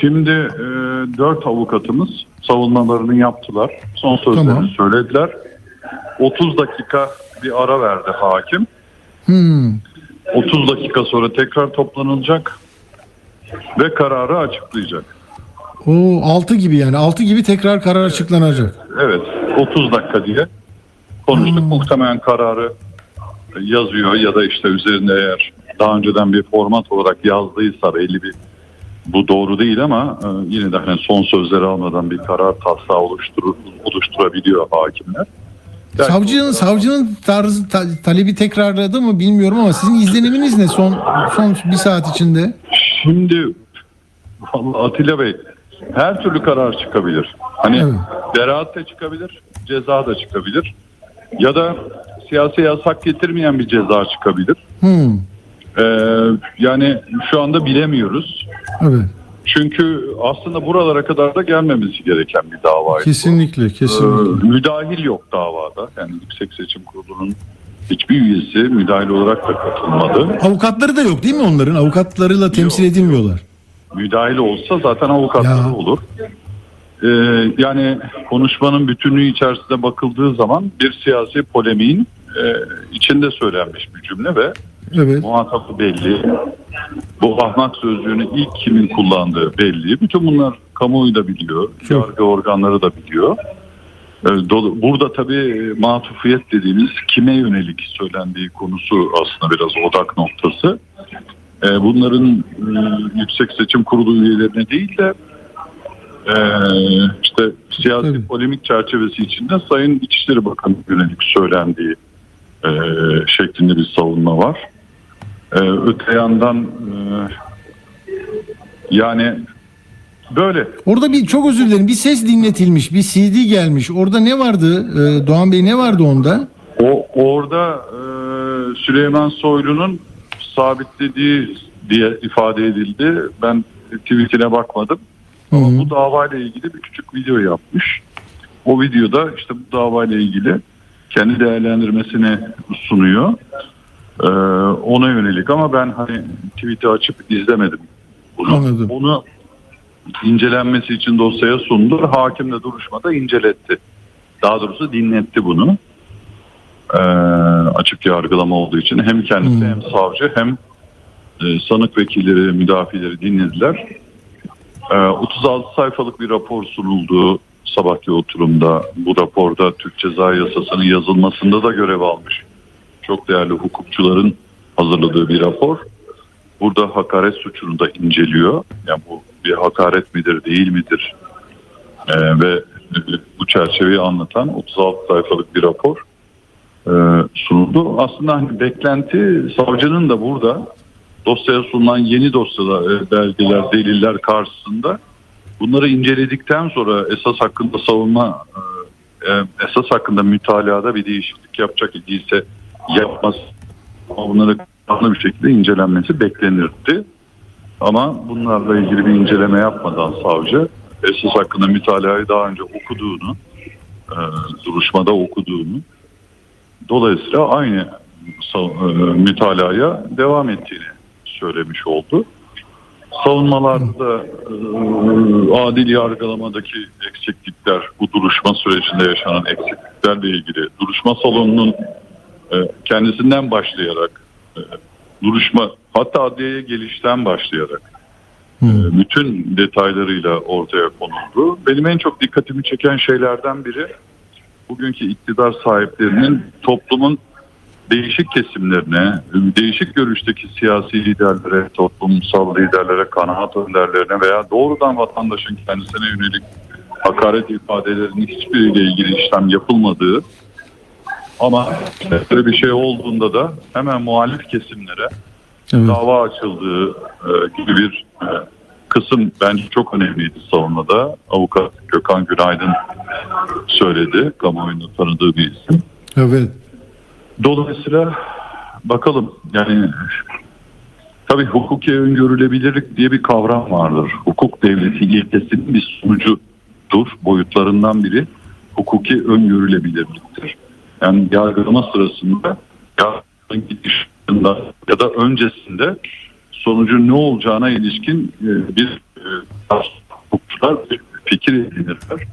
Şimdi e, dört avukatımız savunmalarını yaptılar. Son sözlerini Tamam. söylediler. 30 dakika bir ara verdi hakim. Hmm. 30 dakika sonra tekrar toplanılacak. ve kararı açıklayacak. O 6 gibi yani 6 gibi tekrar karar açıklanacak. Evet 30 dakika diye konuştuk. Muhtemelen kararı yazıyor ya da işte üzerinde eğer daha önceden bir format olarak yazdıysa belli bir bu doğru değil ama e, yine de hani son sözleri almadan bir karar taslağı oluşturur, oluşturabiliyor hakimler. Yani Savcının savcının tarzı ta- talebi tekrarladı mı bilmiyorum ama sizin izleniminiz ne son son bir saat içinde? Şimdi vallahi Atilla Bey her türlü karar çıkabilir. Hani Evet. beraat da çıkabilir, ceza da çıkabilir. Ya da siyasi yasak getirmeyen bir ceza çıkabilir. Hmm, Ee, yani şu anda bilemiyoruz. evet. Çünkü aslında buralara kadar da gelmemesi gereken bir davaydı. Kesinlikle, Ee, kesinlikle. müdahil yok davada. Yani Yüksek Seçim Kurulu'nun hiçbir üyesi müdahil olarak da katılmadı. Avukatları da yok değil mi onların? Avukatlarıyla temsil Yok. edilmiyorlar. Müdahil olsa zaten avukatları Ya. olur. Ee, yani konuşmanın bütünlüğü içerisinde bakıldığı zaman bir siyasi polemiğin e, içinde söylenmiş bir cümle ve Evet. muhatabı belli. Bu ahmak sözcüğünü ilk kimin kullandığı belli. Bütün bunlar kamuoyu da biliyor. Çok. Yargı organları da biliyor. Ee, Burada tabii matufiyet dediğimiz kime yönelik söylendiği konusu aslında biraz odak noktası. Ee, Bunların e, Yüksek Seçim Kurulu üyelerine değil de e, işte siyasi Tabii. polemik çerçevesi içinde Sayın İçişleri Bakanı yönelik söylendiği e, şeklinde bir savunma var. E, öte yandan e, yani böyle Orada bir çok özür dilerim. Bir ses dinletilmiş, bir CD gelmiş. Orada ne vardı? Ee, Doğan Bey ne vardı onda? O orada e, Süleyman Soylu'nun sabitlediği diye ifade edildi. Ben tweetine bakmadım. Hı Ama bu davayla ilgili bir küçük video yapmış. O videoda işte bu davayla ilgili kendi değerlendirmesini sunuyor. E, ona yönelik ama ben hani tweet'i açıp izlemedim. Bunu. Anladım. Onu incelenmesi için dosyaya sundu. Hakim de duruşmada inceletti. Daha doğrusu dinletti bunu. Ee, açık yargılama olduğu için hem kendisi Hmm. hem savcı hem e, sanık vekilleri, müdafileri dinlediler. Ee, 36 sayfalık bir rapor sunuldu sabahki oturumda. Bu raporda Türk Ceza Yasası'nın yazılmasında da görev almış. Çok değerli hukukçuların hazırladığı bir rapor. Burada hakaret suçunu da inceliyor. Yani bu bir hakaret midir, değil midir? Ee, ve e, bu çerçeveyi anlatan 36 sayfalık bir rapor e, sunuldu. Aslında hani beklenti savcının da burada dosyaya sunulan yeni dosyalar, e, belgeler, deliller karşısında bunları inceledikten sonra esas hakkında savunma, e, e, esas hakkında mütalada bir değişiklik yapacak idiyse yapması, ama bunları kanlı bir şekilde incelenmesi beklenirdi. Ama bunlarla ilgili bir inceleme yapmadan savcı esas hakkında mütalayı daha önce okuduğunu, e, duruşmada okuduğunu, dolayısıyla aynı e, mütalaya devam ettiğini söylemiş oldu. Savunmalarda e, adil yargılamadaki eksiklikler, bu duruşma sürecinde yaşanan eksikliklerle ilgili duruşma salonunun e, kendisinden başlayarak e, duruşma hatta adliyeye gelişten başlayarak e, bütün detaylarıyla ortaya konuldu. Benim en çok dikkatimi çeken şeylerden biri bugünkü iktidar sahiplerinin toplumun değişik kesimlerine, değişik görüşteki siyasi liderlere, toplumsal liderlere, kanaat önderlerine veya doğrudan vatandaşın kendisine yönelik hakaret ifadelerinin hiçbiriyle ilgili işlem yapılmadığı ama böyle bir şey olduğunda da hemen muhalif kesimlere Evet. dava açıldığı e, gibi bir e, kısım bence çok önemliydi savunmada. Avukat Gökhan Günaydın söyledi. Kamuoyunda tanıdığı bir isim. Evet. Dolayısıyla bakalım yani tabii hukuki öngörülebilirlik diye bir kavram vardır. Hukuk devleti ilkesinin bir sonucudur. Boyutlarından biri hukuki öngörülebilirliktir. Yani yargılama sırasında yargının gidişinde ya da öncesinde sonucun ne olacağına ilişkin e, bir e, hukukçular bir fikir edinirler.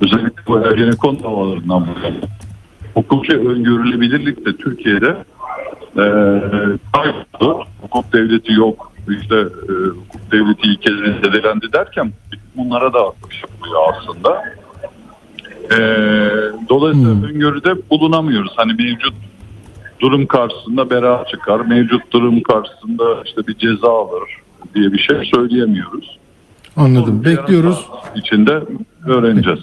Özellikle bu Ergenekon davalarından bu hukuki öngörülebilirlik de Türkiye'de e, kayboldu. Hukuk devleti yok işte e, hukuk devleti ilkeleri zedelendi derken bunlara da yapılıyor aslında. E, dolayısıyla Hmm. öngörüde bulunamıyoruz. Hani mevcut durum karşısında beraat çıkar, mevcut durum karşısında işte bir ceza alır diye bir şey söyleyemiyoruz. Anladım. Bekliyoruz. Yarın saat içinde öğreneceğiz.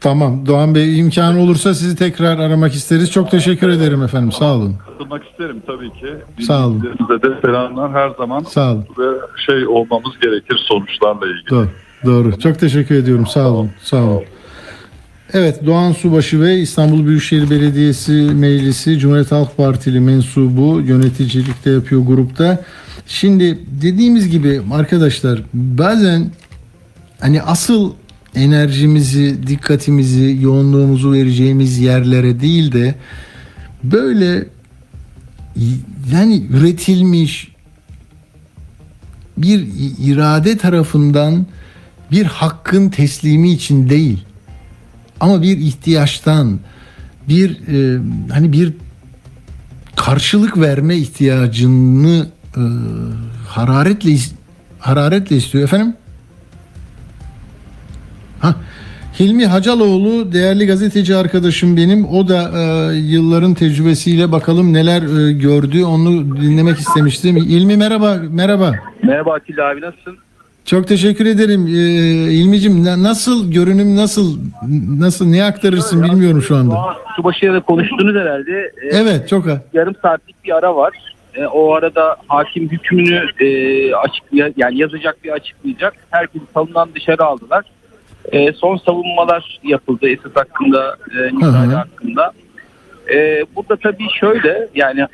Tamam. Doğan Bey imkanı olursa sizi tekrar aramak isteriz. Çok teşekkür ederim efendim. Sağ olun. Katılmak isterim tabii ki. Sağ olun. Dinleyicilerimize de selamlar her zaman Sağ olun. ve şey olmamız gerekir sonuçlarla ilgili. Doğru. Doğru. Çok teşekkür ediyorum. Sağ olun. Sağ olun. Evet Doğan Subaşı ve İstanbul Büyükşehir Belediyesi Meclisi Cumhuriyet Halk Partili mensubu yöneticilikte yapıyor grupta. Şimdi dediğimiz gibi arkadaşlar bazen hani asıl enerjimizi, dikkatimizi, yoğunluğumuzu vereceğimiz yerlere değil de böyle yani üretilmiş bir irade tarafından bir hakkın teslimi için değil ama bir ihtiyaçtan bir e, hani bir karşılık verme ihtiyacını e, hararetle hararetle istiyor efendim. Ha, Hilmi Hacaloğlu değerli gazeteci arkadaşım benim. O da e, yılların tecrübesiyle bakalım neler e, gördü. Onu dinlemek istemiştim. Hilmi merhaba, merhaba. Merhaba Atilla abi nasılsın? Çok teşekkür ederim. Ee, İlmicim na- nasıl görünüm nasıl nasıl ne aktarırsın bilmiyorum şu anda. Aa, Subaşı'yla da konuştunuz herhalde. Ee, Evet çok. Yarım saatlik bir ara var. Ee, o arada hakim hükmünü e, açıklay yani yazacak bir açıklayacak. Herkesi salondan dışarı aldılar. Ee, son savunmalar yapıldı esas hakkında, e, müsaade hakkında. Ee, burada tabii şöyle yani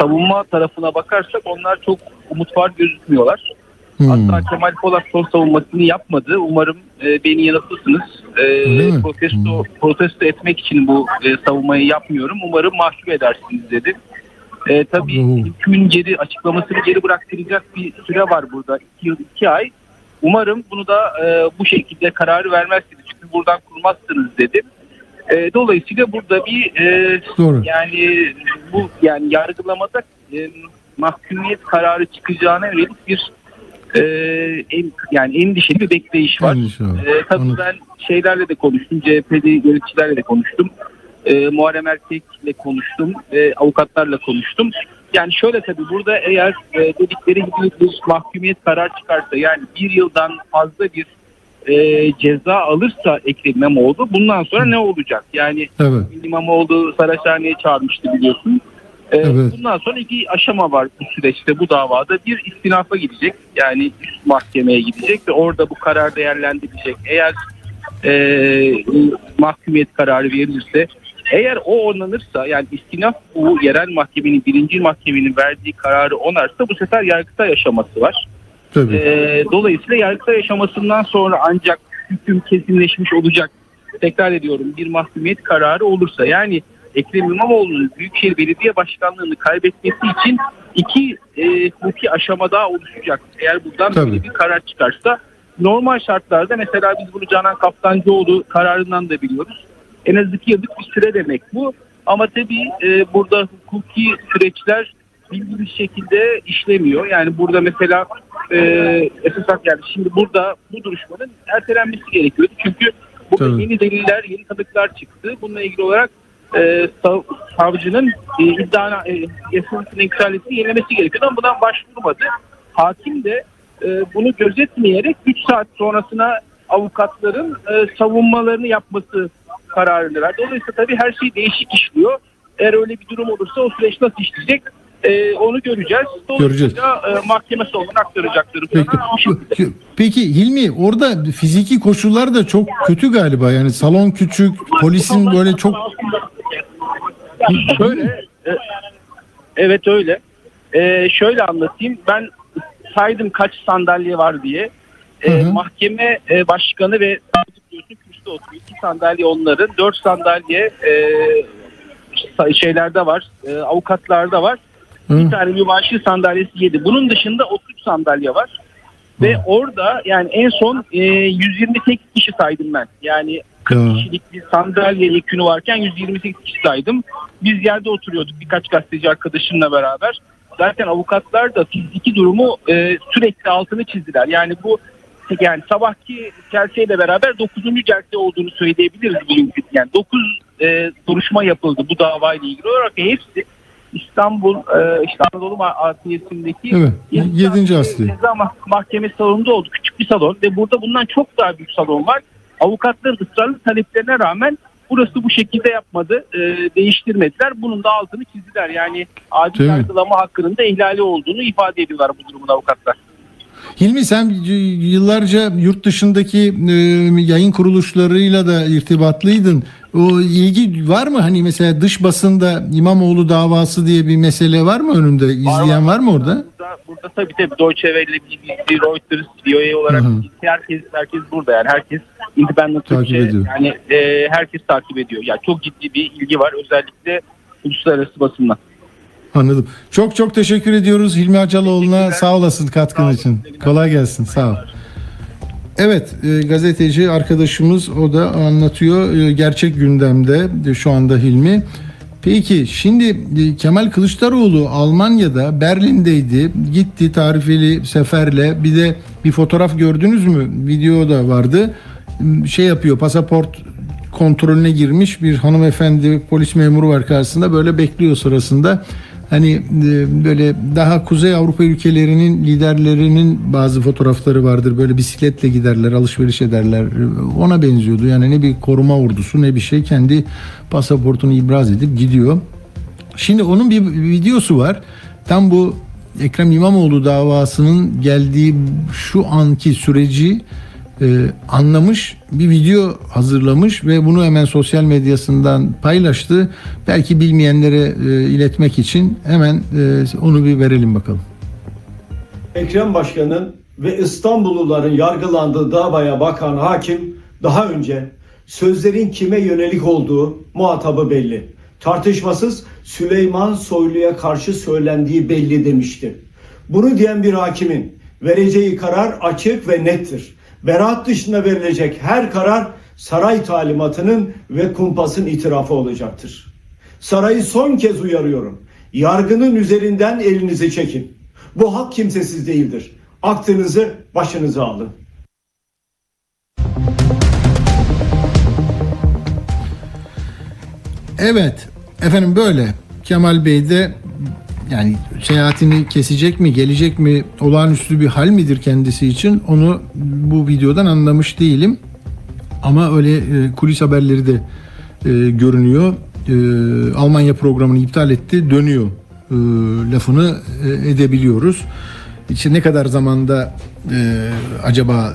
savunma tarafına bakarsak onlar çok umut var gözükmüyorlar. Hmm. Hatta Kemal Polat son savunmasını yapmadı. Umarım e, beni yanıltırsınız. E, Öyle mi? protesto protesto etmek için bu e, savunmayı yapmıyorum. Umarım mahcup edersiniz dedi. E, tabii hükmün geri açıklamasını geri bıraktıracak bir süre var burada. İki yıl iki ay. Umarım bunu da e, bu şekilde kararı vermezsiniz. Çünkü buradan kurmazsınız dedi. E, dolayısıyla burada bir e, Doğru. yani bu yani yargılamada e, mahkumiyet kararı çıkacağına yönelik bir e, en, yani endişeli bir bekleyiş var. Endişe var. E, tabii Anladım. ben şeylerle de konuştum. CHP'li yöneticilerle de konuştum. E, Muharrem Erkek'le konuştum. E, avukatlarla konuştum. Yani şöyle tabii burada eğer e, dedikleri gibi bir mahkumiyet karar çıkarsa yani bir yıldan fazla bir e, ceza alırsa Ekrem İmamoğlu bundan sonra ne olacak? Yani Evet. İmamoğlu Saraçhane'ye çağırmıştı biliyorsun. Ee, Evet. Bundan sonra iki aşama var bu süreçte bu davada. Bir istinafa gidecek yani üst mahkemeye gidecek ve orada bu karar değerlendirilecek. Eğer e, mahkumiyet kararı verilirse eğer o onanırsa yani istinaf bu yerel mahkemenin birinci mahkemenin verdiği kararı onarsa bu sefer yargıtay aşaması var. Tabii. Ee, dolayısıyla yargıtay aşamasından sonra ancak hüküm kesinleşmiş olacak. Tekrar ediyorum bir mahkumiyet kararı olursa yani Ekrem İmamoğlu'nun Büyükşehir Belediye Başkanlığı'nı kaybetmesi için iki e, hukuki aşama daha oluşacak. Eğer buradan Tabii. bir karar çıkarsa normal şartlarda mesela biz bunu Canan Kaptancıoğlu kararından da biliyoruz. En az iki yıllık bir süre demek bu. Ama tabii e, burada hukuki süreçler bildiğimiz şekilde işlemiyor. Yani burada mesela e, esas yani şimdi burada bu duruşmanın ertelenmesi gerekiyordu. Çünkü burada Tabii. yeni deliller, yeni tanıklar çıktı. Bununla ilgili olarak e, sav- savcının e, iddia e, yasamasının iptalesini yenilemesi gerekiyordu ama bundan başvurmadı. Hakim de e, bunu gözetmeyerek 3 saat sonrasına avukatların e, savunmalarını yapması kararını verdi. Dolayısıyla tabii her şey değişik işliyor. Eğer öyle bir durum olursa o süreç nasıl işleyecek e, onu göreceğiz. Dolayısıyla e, mahkeme salonuna aktaracaktır. Peki. Peki Hilmi orada fiziki koşullar da çok kötü galiba. Yani salon küçük, polisin böyle çok Şöyle, e, evet öyle. E, şöyle anlatayım. Ben saydım kaç sandalye var diye. E, Hı hı. Mahkeme e, başkanı ve kürsüde oturuyor. İki sandalye onların. Dört sandalye e, şeylerde var. E, avukatlarda var. Hı. Bir tane mübaşir sandalyesi yedi. Bunun dışında 33 sandalye var. Ve orada yani en son e, 128 kişi saydım ben. Yani 40 Ya. kişilik bir sandalye yekünü varken 128 kişi saydım. Biz yerde oturuyorduk birkaç gazeteci arkadaşımla beraber. zaten avukatlar da fiziki durumu e, sürekli altını çizdiler. Yani bu yani sabahki celseyle beraber 9. celse olduğunu söyleyebiliriz bugünkü. Yani 9 e, duruşma yapıldı bu davayla ilgili olarak ve hepsi İstanbul e, işte Anadolu Adliyesi'ndeki Evet, İnsan yedinci asli. Ceza Mah- Mahkemesi salonunda oldu. Küçük bir salon ve burada bundan çok daha büyük salon var. Avukatların ısrarlı taleplerine rağmen burası bu şekilde yapmadı. e, değiştirmediler. Bunun da altını çizdiler. Yani adil yargılama hakkının da ihlali olduğunu ifade ediyorlar bu durumun avukatlar. Hilmi sen yıllarca yurt dışındaki e, yayın kuruluşlarıyla da irtibatlıydın. O ilgi var mı? Hani mesela dış basında İmamoğlu davası diye bir mesele var mı önünde? İzleyen var mı orada? Burada, burada tabii tabii Deutsche Welle, BBC, Reuters, VOA olarak Hı hı. herkes herkes burada yani herkes independent Takip Türkçe ediyor. yani e, herkes takip ediyor. Yani çok ciddi bir ilgi var özellikle uluslararası basında. Anladım. Çok çok teşekkür ediyoruz Hilmi Acaloğlu'na. Sağ olasın katkın Sağ için. Kolay gelsin. Sağ ol. Evet, e, gazeteci arkadaşımız o da anlatıyor e, gerçek gündemde e, şu anda Hilmi. Peki şimdi e, Kemal Kılıçdaroğlu Almanya'da Berlin'deydi. Gitti tarifeli seferle. Bir de bir fotoğraf gördünüz mü? Video da vardı. Şey yapıyor pasaport kontrolüne girmiş bir hanımefendi polis memuru var karşısında böyle bekliyor sırasında. Hani e, böyle daha Kuzey Avrupa ülkelerinin liderlerinin bazı fotoğrafları vardır. Böyle bisikletle giderler, alışveriş ederler. Ona benziyordu. Yani ne bir koruma ordusu ne bir şey kendi pasaportunu ibraz edip gidiyor. Şimdi onun bir videosu var. Tam bu Ekrem İmamoğlu davasının geldiği şu anki süreci e, anlamış bir video hazırlamış ve bunu hemen sosyal medyasından paylaştı. Belki bilmeyenlere e, iletmek için hemen e, onu bir verelim bakalım. Ekrem Başkan'ın ve İstanbulluların yargılandığı davaya bakan hakim daha önce sözlerin kime yönelik olduğu muhatabı belli. Tartışmasız Süleyman Soylu'ya karşı söylendiği belli demişti. Bunu diyen bir hakimin vereceği karar açık ve nettir. Beraat dışında verilecek her karar saray talimatının ve kumpasın itirafı olacaktır. Sarayı son kez uyarıyorum. Yargının üzerinden elinizi çekin. Bu hak kimsesiz değildir. Aklınızı başınıza alın. Evet efendim böyle Kemal Bey de yani seyahatini kesecek mi gelecek mi olağanüstü bir hal midir kendisi için onu bu videodan anlamış değilim. Ama öyle e, kulis haberleri de e, görünüyor. E, Almanya programını iptal etti dönüyor e, lafını e, edebiliyoruz. İşte ne kadar zamanda e, acaba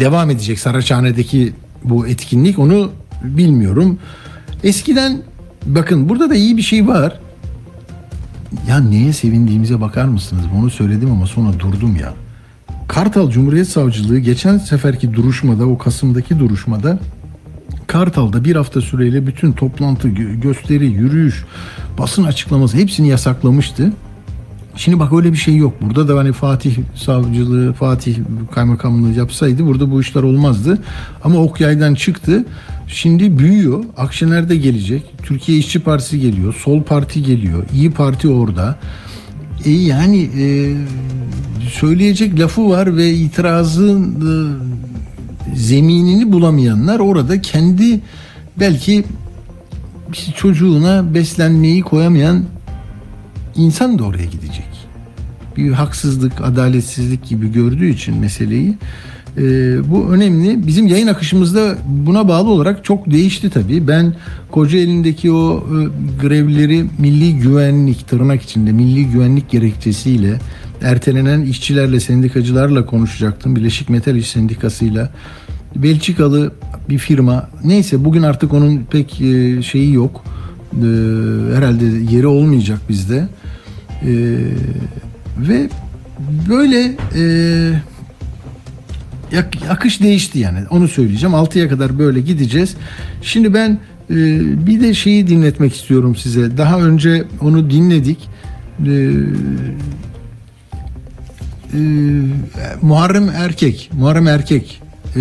devam edecek Saraçhane'deki bu etkinlik onu bilmiyorum. Eskiden bakın burada da iyi bir şey var. Ya neye sevindiğimize bakar mısınız? Onu söyledim ama sonra durdum ya. Kartal Cumhuriyet Savcılığı geçen seferki duruşmada, o Kasım'daki duruşmada Kartal'da bir hafta süreyle bütün toplantı, gö- gösteri, yürüyüş, basın açıklaması hepsini yasaklamıştı. Şimdi bak öyle bir şey yok. Burada da hani Fatih savcılığı, Fatih kaymakamlığı yapsaydı burada bu işler olmazdı. Ama ok yaydan çıktı. Şimdi büyüyor. Akşener de gelecek. Türkiye İşçi Partisi geliyor. Sol Parti geliyor. İyi Parti orada. E yani e, söyleyecek lafı var ve itirazın e, zeminini bulamayanlar orada kendi belki çocuğuna beslenmeyi koyamayan insan da oraya gidecek. Bir haksızlık, adaletsizlik gibi gördüğü için meseleyi e, bu önemli. Bizim yayın akışımızda buna bağlı olarak çok değişti tabii. Ben Kocaeli'ndeki o e, grevleri milli güvenlik tırnak içinde milli güvenlik gerekçesiyle ertelenen işçilerle, sendikacılarla konuşacaktım. Birleşik Metal İş Sendikası'yla. Belçikalı bir firma. Neyse bugün artık onun pek e, şeyi yok. E, herhalde yeri olmayacak bizde. E, ve böyle e, yak- akış değişti yani onu söyleyeceğim 6'ya kadar böyle gideceğiz şimdi ben e, bir de şeyi dinletmek istiyorum size daha önce onu dinledik E, e, Muharrem Erkek Muharrem Erkek e,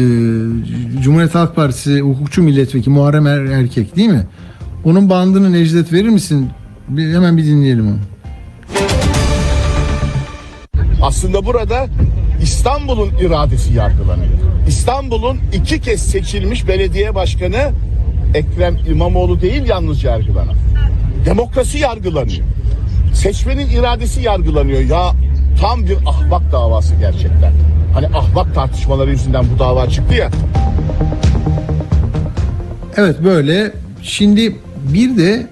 Cumhuriyet Halk Partisi hukukçu milletvekili Muharrem Er- Erkek değil mi? Onun bandını Necdet verir misin? Bir, hemen bir dinleyelim onu. Aslında burada İstanbul'un iradesi yargılanıyor. İstanbul'un iki kez seçilmiş belediye başkanı Ekrem İmamoğlu değil yalnız yargılanan. Demokrasi yargılanıyor. Seçmenin iradesi yargılanıyor. Ya tam bir ahbak davası gerçekten. Hani ahbak tartışmaları yüzünden bu dava çıktı ya. Evet böyle. Şimdi bir de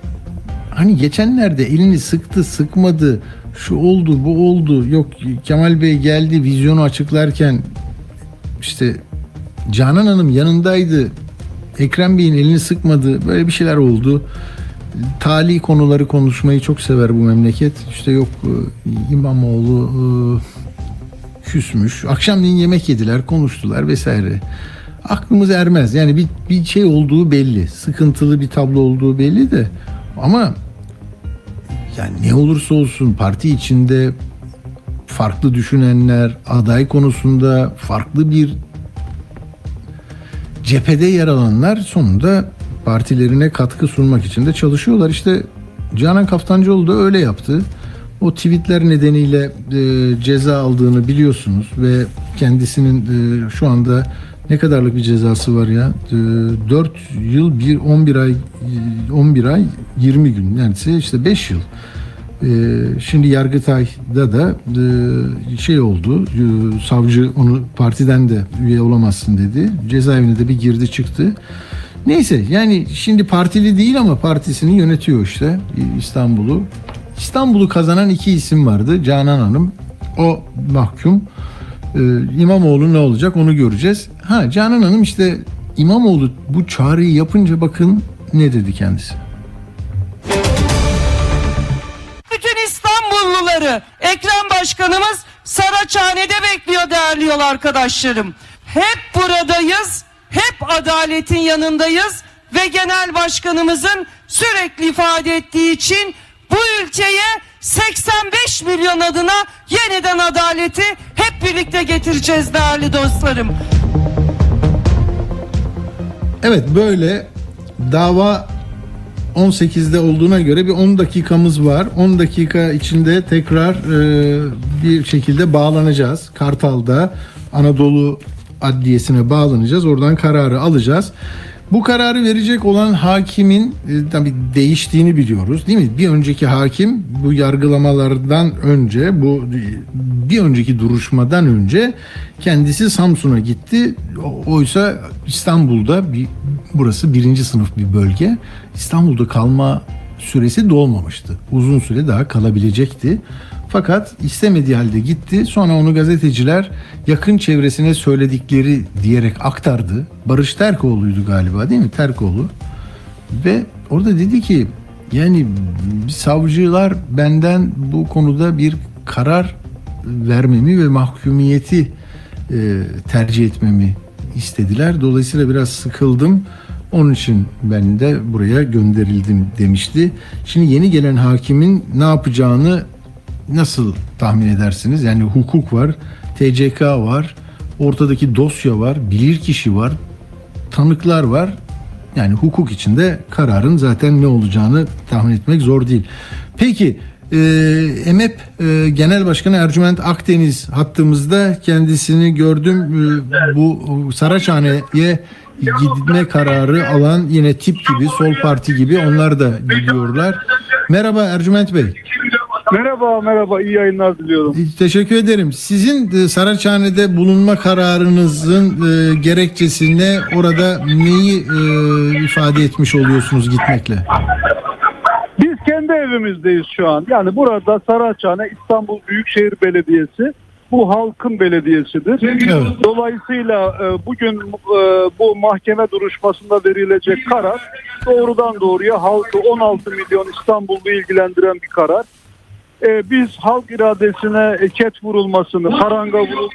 hani geçenlerde elini sıktı sıkmadı şu oldu bu oldu. Yok Kemal Bey geldi vizyonu açıklarken işte Canan Hanım yanındaydı. Ekrem Bey'in elini sıkmadı. Böyle bir şeyler oldu. Tali konuları konuşmayı çok sever bu memleket. İşte yok e, İmamoğlu e, küsmüş. Akşamleyin yemek yediler konuştular vesaire. Aklımız ermez. Yani bir, bir şey olduğu belli. Sıkıntılı bir tablo olduğu belli de. Ama yani ne olursa olsun parti içinde farklı düşünenler aday konusunda farklı bir cephede yer alanlar sonunda partilerine katkı sunmak için de çalışıyorlar. İşte Canan Kaftancıoğlu da öyle yaptı. O tweetler nedeniyle e, ceza aldığını biliyorsunuz ve kendisinin e, şu anda ne kadarlık bir cezası var ya? E, 4 yıl 1 11 ay e, 11 ay 20 gün yani işte 5 yıl. E, şimdi Yargıtay'da da e, şey oldu. e, savcı onu partiden de üye olamazsın dedi. Cezaevine de bir girdi çıktı. Neyse yani şimdi partili değil ama partisini yönetiyor işte İstanbul'u. İstanbul'u kazanan iki isim vardı. Canan Hanım o mahkum. Ee, İmamoğlu ne olacak onu göreceğiz. Ha Canan Hanım işte İmamoğlu bu çağrıyı yapınca bakın ne dedi kendisi. Bütün İstanbulluları Ekrem Başkanımız Saraçhane'de bekliyor değerli yol arkadaşlarım. Hep buradayız, hep adaletin yanındayız ve genel başkanımızın sürekli ifade ettiği için bu ülkeye 85 milyon adına yeniden adaleti hep birlikte getireceğiz değerli dostlarım. Evet böyle dava 18'de olduğuna göre bir 10 dakikamız var. 10 dakika içinde tekrar e, bir şekilde bağlanacağız. Kartal'da Anadolu Adliyesi'ne bağlanacağız. Oradan kararı alacağız. Bu kararı verecek olan hakimin e, tabii değiştiğini biliyoruz değil mi? Bir önceki hakim bu yargılamalardan önce bu bir önceki duruşmadan önce kendisi Samsun'a gitti. Oysa İstanbul'da bir burası birinci sınıf bir bölge. İstanbul'da kalma süresi dolmamıştı. Uzun süre daha kalabilecekti. Fakat istemediği halde gitti. Sonra onu gazeteciler yakın çevresine söyledikleri diyerek aktardı. Barış Terkoğlu'ydu galiba değil mi? Terkoğlu. Ve orada dedi ki yani savcılar benden bu konuda bir karar vermemi ve mahkumiyeti e, tercih etmemi istediler. Dolayısıyla biraz sıkıldım. Onun için ben de buraya gönderildim demişti. Şimdi yeni gelen hakimin ne yapacağını nasıl tahmin edersiniz? Yani hukuk var, TCK var, ortadaki dosya var, bilirkişi var, tanıklar var. Yani hukuk içinde kararın zaten ne olacağını tahmin etmek zor değil. Peki e, EMEP e, Genel Başkanı Ercüment Akdeniz hattımızda kendisini gördüm. E, bu Saraçhane'ye gitme kararı alan yine tip gibi, sol parti gibi onlar da gidiyorlar. Merhaba Ercüment Bey. Merhaba merhaba iyi yayınlar diliyorum. Teşekkür ederim. Sizin e, Saraçhane'de bulunma kararınızın e, gerekçesi ne? Orada neyi e, ifade etmiş oluyorsunuz gitmekle? Biz kendi evimizdeyiz şu an. Yani burada Saraçhane İstanbul Büyükşehir Belediyesi bu halkın belediyesidir. Evet. Dolayısıyla e, bugün e, bu mahkeme duruşmasında verilecek karar doğrudan doğruya halkı 16 milyon İstanbullu ilgilendiren bir karar. E, biz halk iradesine ket vurulmasını, paranga vurul,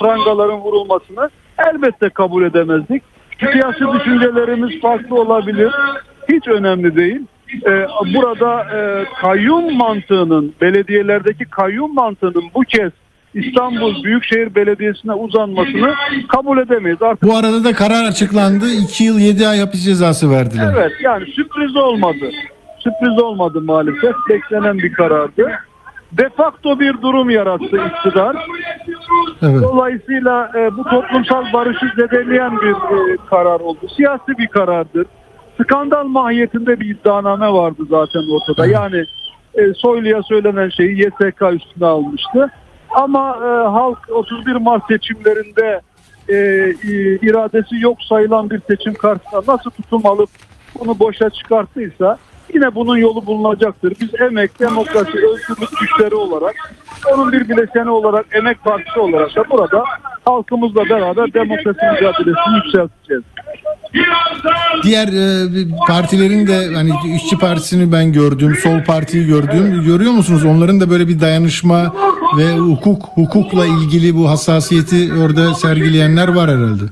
prangaların vurulmasını elbette kabul edemezdik. Siyasi düşüncelerimiz farklı olabilir. Hiç önemli değil. E, burada e, kayyum mantığının, belediyelerdeki kayyum mantığının bu kez İstanbul Büyükşehir Belediyesi'ne uzanmasını kabul edemeyiz. Artık Bu arada da karar açıklandı. 2 yıl 7 ay hapis cezası verdiler. Evet yani sürpriz olmadı. Sürpriz olmadı maalesef. Beklenen bir karardı. de facto bir durum yarattı iktidar. Evet. Dolayısıyla e, bu toplumsal barışı zedeleyen bir e, karar oldu. Siyasi bir karardır. Skandal mahiyetinde bir iddianame vardı zaten ortada. Yani e, Soylu'ya söylenen şeyi YSK üstüne almıştı. Ama e, halk 31 Mart seçimlerinde e, iradesi yok sayılan bir seçim karşısında nasıl tutum alıp bunu boşa çıkarttıysa yine bunun yolu bulunacaktır. Biz emek, demokrasi, özgürlük güçleri olarak onun bir bileşeni olarak Emek Partisi olarak da burada halkımızla beraber demokrasi mücadelesini yükselteceğiz. Diğer e, partilerin de hani işçi partisini ben gördüm, sol partiyi gördüm. Görüyor musunuz? Onların da böyle bir dayanışma ve hukuk hukukla ilgili bu hassasiyeti orada sergileyenler var herhalde.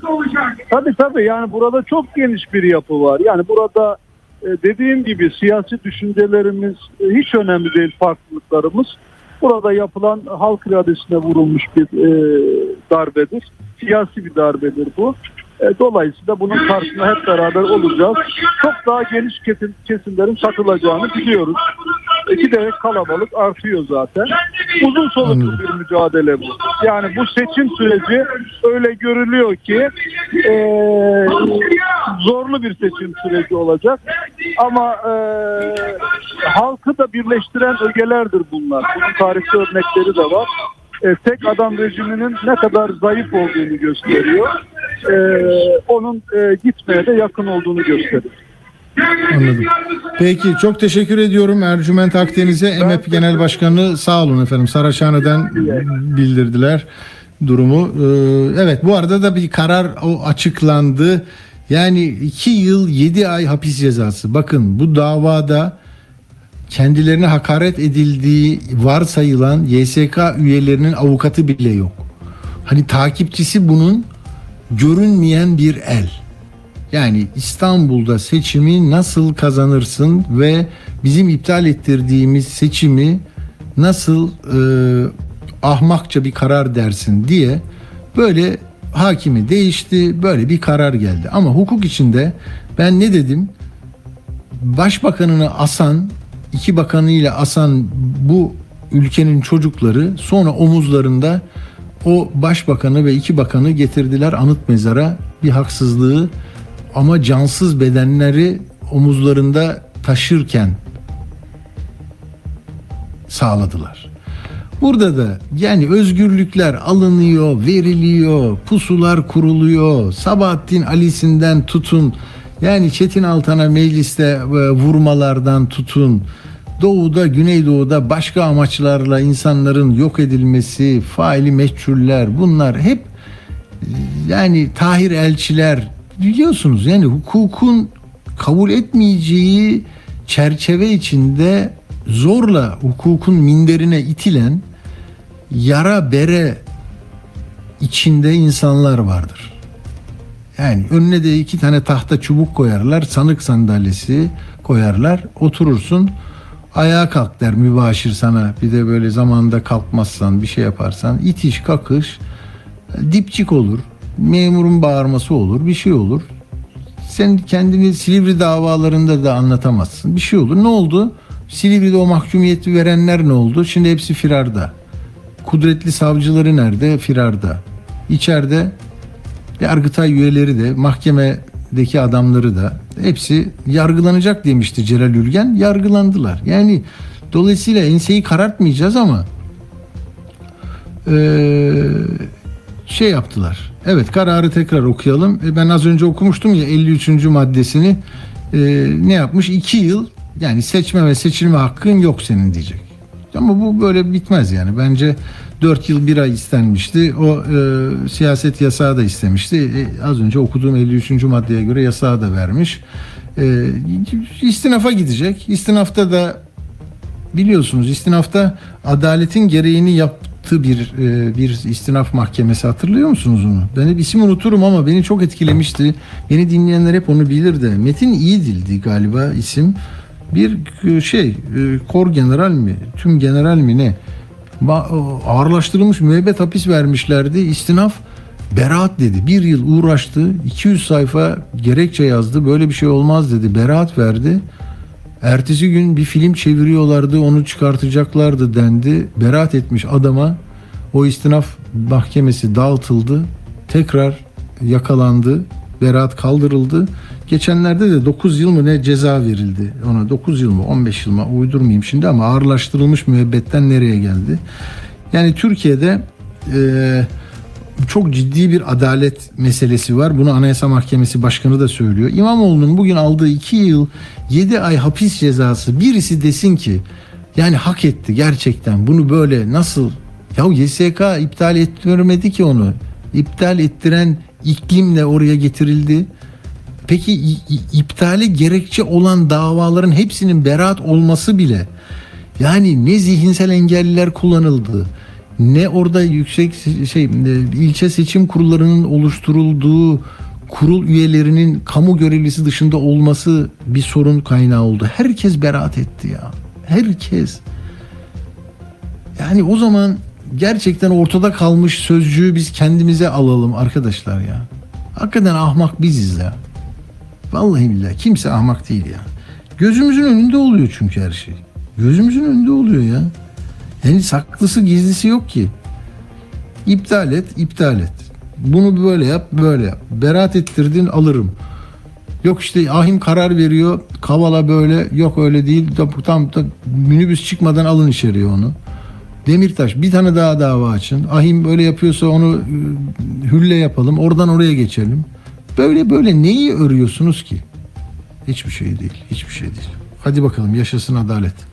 Tabii tabii yani burada çok geniş bir yapı var. Yani burada dediğim gibi siyasi düşüncelerimiz e, hiç önemli değil farklılıklarımız. Burada yapılan halk iradesine vurulmuş bir e, darbedir. Siyasi bir darbedir bu. E, dolayısıyla bunun karşısında hep beraber olacağız. Çok daha geniş kesim, kesimlerin katılacağını biliyoruz. Giderek kalabalık artıyor zaten. Uzun soluklu bir mücadele bu. Yani bu seçim süreci öyle görülüyor ki e, zorlu bir seçim süreci olacak. Ama e, halkı da birleştiren ögelerdir bunlar. Bunun tarihsel örnekleri de var. E, tek adam rejiminin ne kadar zayıf olduğunu gösteriyor. E, onun e, gitmeye de yakın olduğunu gösteriyor. Anladım. Peki çok teşekkür ediyorum Ercüment Akdeniz'e. EMEP Genel Başkanı sağ olun efendim. Saraçhane'den bildirdiler durumu. Ee, evet bu arada da bir karar o açıklandı. Yani 2 yıl 7 ay hapis cezası. Bakın bu davada kendilerine hakaret edildiği varsayılan YSK üyelerinin avukatı bile yok. Hani takipçisi bunun görünmeyen bir el. Yani İstanbul'da seçimi nasıl kazanırsın ve bizim iptal ettirdiğimiz seçimi nasıl e, ahmakça bir karar dersin diye böyle hakimi değişti, böyle bir karar geldi. Ama hukuk içinde ben ne dedim? Başbakanını asan, iki bakanıyla asan bu ülkenin çocukları sonra omuzlarında o başbakanı ve iki bakanı getirdiler anıt mezara bir haksızlığı ama cansız bedenleri omuzlarında taşırken sağladılar. Burada da yani özgürlükler alınıyor, veriliyor, pusular kuruluyor. Sabahattin Ali'sinden tutun, yani Çetin Altan'a mecliste e, vurmalardan tutun. Doğuda, Güneydoğu'da başka amaçlarla insanların yok edilmesi, faili meçhuller bunlar hep e, yani Tahir Elçiler biliyorsunuz yani hukukun kabul etmeyeceği çerçeve içinde zorla hukukun minderine itilen yara bere içinde insanlar vardır. Yani önüne de iki tane tahta çubuk koyarlar, sanık sandalyesi koyarlar, oturursun. Ayağa kalk der mübaşir sana. Bir de böyle zamanında kalkmazsan, bir şey yaparsan itiş kakış dipçik olur. Memurun bağırması olur, bir şey olur. Sen kendini Silivri davalarında da anlatamazsın. Bir şey olur. Ne oldu? Silivri'de o mahkumiyeti verenler ne oldu? Şimdi hepsi firarda. Kudretli savcıları nerede? Firarda. İçeride Yargıtay üyeleri de mahkemedeki adamları da hepsi yargılanacak demişti Celal Ülgen. Yargılandılar. Yani dolayısıyla enseyi karartmayacağız ama eee, şey yaptılar. Evet kararı tekrar okuyalım. E, ben az önce okumuştum ya 53. maddesini e, ne yapmış? 2 yıl yani seçme ve seçilme hakkın yok senin diyecek. Ama bu böyle bitmez yani. Bence 4 yıl 1 ay istenmişti. O e, siyaset yasağı da istemişti. E, az önce okuduğum 53. maddeye göre yasağı da vermiş. E, istinafa gidecek. İstinafta da biliyorsunuz istinafta adaletin gereğini yaptığı bir e, bir istinaf mahkemesi hatırlıyor musunuz onu? Ben hep ismi unuturum ama beni çok etkilemişti. Beni dinleyenler hep onu bilir de. Metin İyidil'di galiba isim. Bir e, şey e, kor general mi? Tüm general mi ne? O ağırlaştırılmış müebbet hapis vermişlerdi. İstinaf beraat dedi. Bir yıl uğraştı. 200 sayfa gerekçe yazdı. Böyle bir şey olmaz dedi. Beraat verdi. Ertesi gün bir film çeviriyorlardı, onu çıkartacaklardı dendi. Beraat etmiş adama o istinaf mahkemesi dağıtıldı. Tekrar yakalandı. Beraat kaldırıldı. Geçenlerde de 9 yıl mı ne ceza verildi ona 9 yıl mı 15 yıl mı uydurmayayım şimdi ama ağırlaştırılmış müebbetten nereye geldi? Yani Türkiye'de eee çok ciddi bir adalet meselesi var. Bunu Anayasa Mahkemesi Başkanı da söylüyor. İmamoğlu'nun bugün aldığı 2 yıl 7 ay hapis cezası birisi desin ki yani hak etti gerçekten bunu böyle nasıl ya YSK iptal ettirmedi ki onu. İptal ettiren iklimle oraya getirildi. Peki iptale gerekçe olan davaların hepsinin beraat olması bile yani ne zihinsel engelliler kullanıldı ne orada yüksek se- şey e, ilçe seçim kurullarının oluşturulduğu kurul üyelerinin kamu görevlisi dışında olması bir sorun kaynağı oldu. Herkes beraat etti ya. Herkes. Yani o zaman gerçekten ortada kalmış sözcüğü biz kendimize alalım arkadaşlar ya. Hakikaten ahmak biziz ya. Vallahi billahi kimse ahmak değil ya. Gözümüzün önünde oluyor çünkü her şey. Gözümüzün önünde oluyor ya. Yani saklısı gizlisi yok ki. İptal et, iptal et. Bunu böyle yap, böyle yap. Beraat ettirdin alırım. Yok işte ahim karar veriyor. Kavala böyle. Yok öyle değil. Tam, tam, minibüs çıkmadan alın içeriye onu. Demirtaş bir tane daha dava açın. Ahim böyle yapıyorsa onu e, hülle yapalım. Oradan oraya geçelim. Böyle böyle neyi örüyorsunuz ki? Hiçbir şey değil. Hiçbir şey değil. Hadi bakalım yaşasın adalet.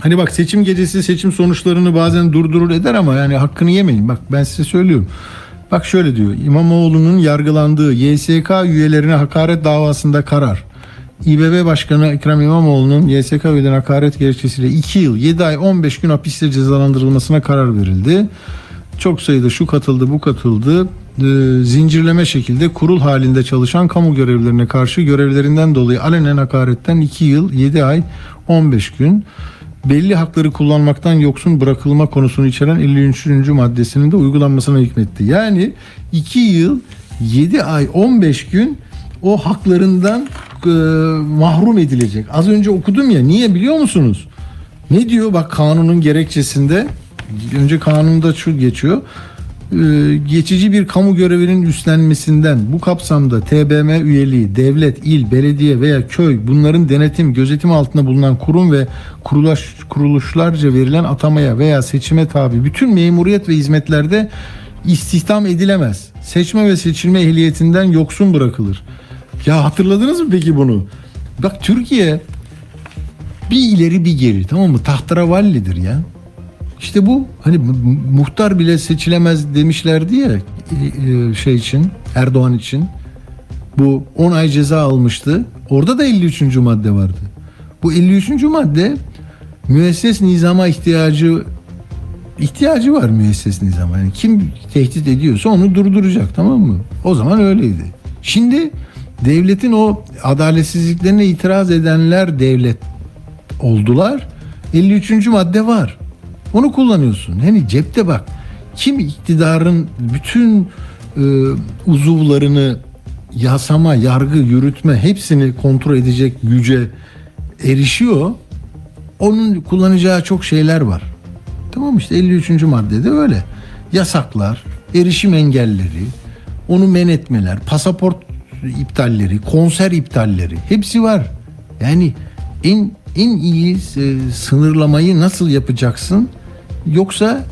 hani bak seçim gecesi seçim sonuçlarını bazen durdurur eder ama yani hakkını yemeyin. Bak ben size söylüyorum. Bak şöyle diyor. İmamoğlu'nun yargılandığı YSK üyelerine hakaret davasında karar. İBB Başkanı Ekrem İmamoğlu'nun YSK üyelerine hakaret gerekçesiyle 2 yıl 7 ay 15 gün hapiste cezalandırılmasına karar verildi. Çok sayıda şu katıldı bu katıldı. Ee, zincirleme şekilde kurul halinde çalışan kamu görevlilerine karşı görevlerinden dolayı alenen hakaretten 2 yıl 7 ay 15 gün belli hakları kullanmaktan yoksun bırakılma konusunu içeren 53. maddesinin de uygulanmasına hükmetti. Yani 2 yıl 7 ay 15 gün o haklarından e, mahrum edilecek. Az önce okudum ya niye biliyor musunuz? Ne diyor bak kanunun gerekçesinde önce kanunda şu geçiyor. Ee, geçici bir kamu görevinin üstlenmesinden bu kapsamda TBM üyeliği, devlet, il, belediye veya köy bunların denetim, gözetim altında bulunan kurum ve kuruluş, kuruluşlarca verilen atamaya veya seçime tabi bütün memuriyet ve hizmetlerde istihdam edilemez. Seçme ve seçilme ehliyetinden yoksun bırakılır. Ya hatırladınız mı peki bunu? Bak Türkiye bir ileri bir geri tamam mı? Tahterevallidir ya. İşte bu hani mu- muhtar bile seçilemez demişlerdi ya e, e, şey için Erdoğan için. Bu 10 ay ceza almıştı. Orada da 53. madde vardı. Bu 53. madde müesses nizama ihtiyacı ihtiyacı var müesses nizama. Yani kim tehdit ediyorsa onu durduracak tamam mı? O zaman öyleydi. Şimdi devletin o adaletsizliklerine itiraz edenler devlet oldular. 53. madde var. Onu kullanıyorsun. Hani cepte bak. Kim iktidarın bütün e, uzuvlarını yasama, yargı, yürütme hepsini kontrol edecek güce erişiyor. Onun kullanacağı çok şeyler var. Tamam işte 53. maddede öyle. Yasaklar, erişim engelleri, onu men etmeler, pasaport iptalleri, konser iptalleri hepsi var. Yani en en iyi e, sınırlamayı nasıl yapacaksın? Yoksa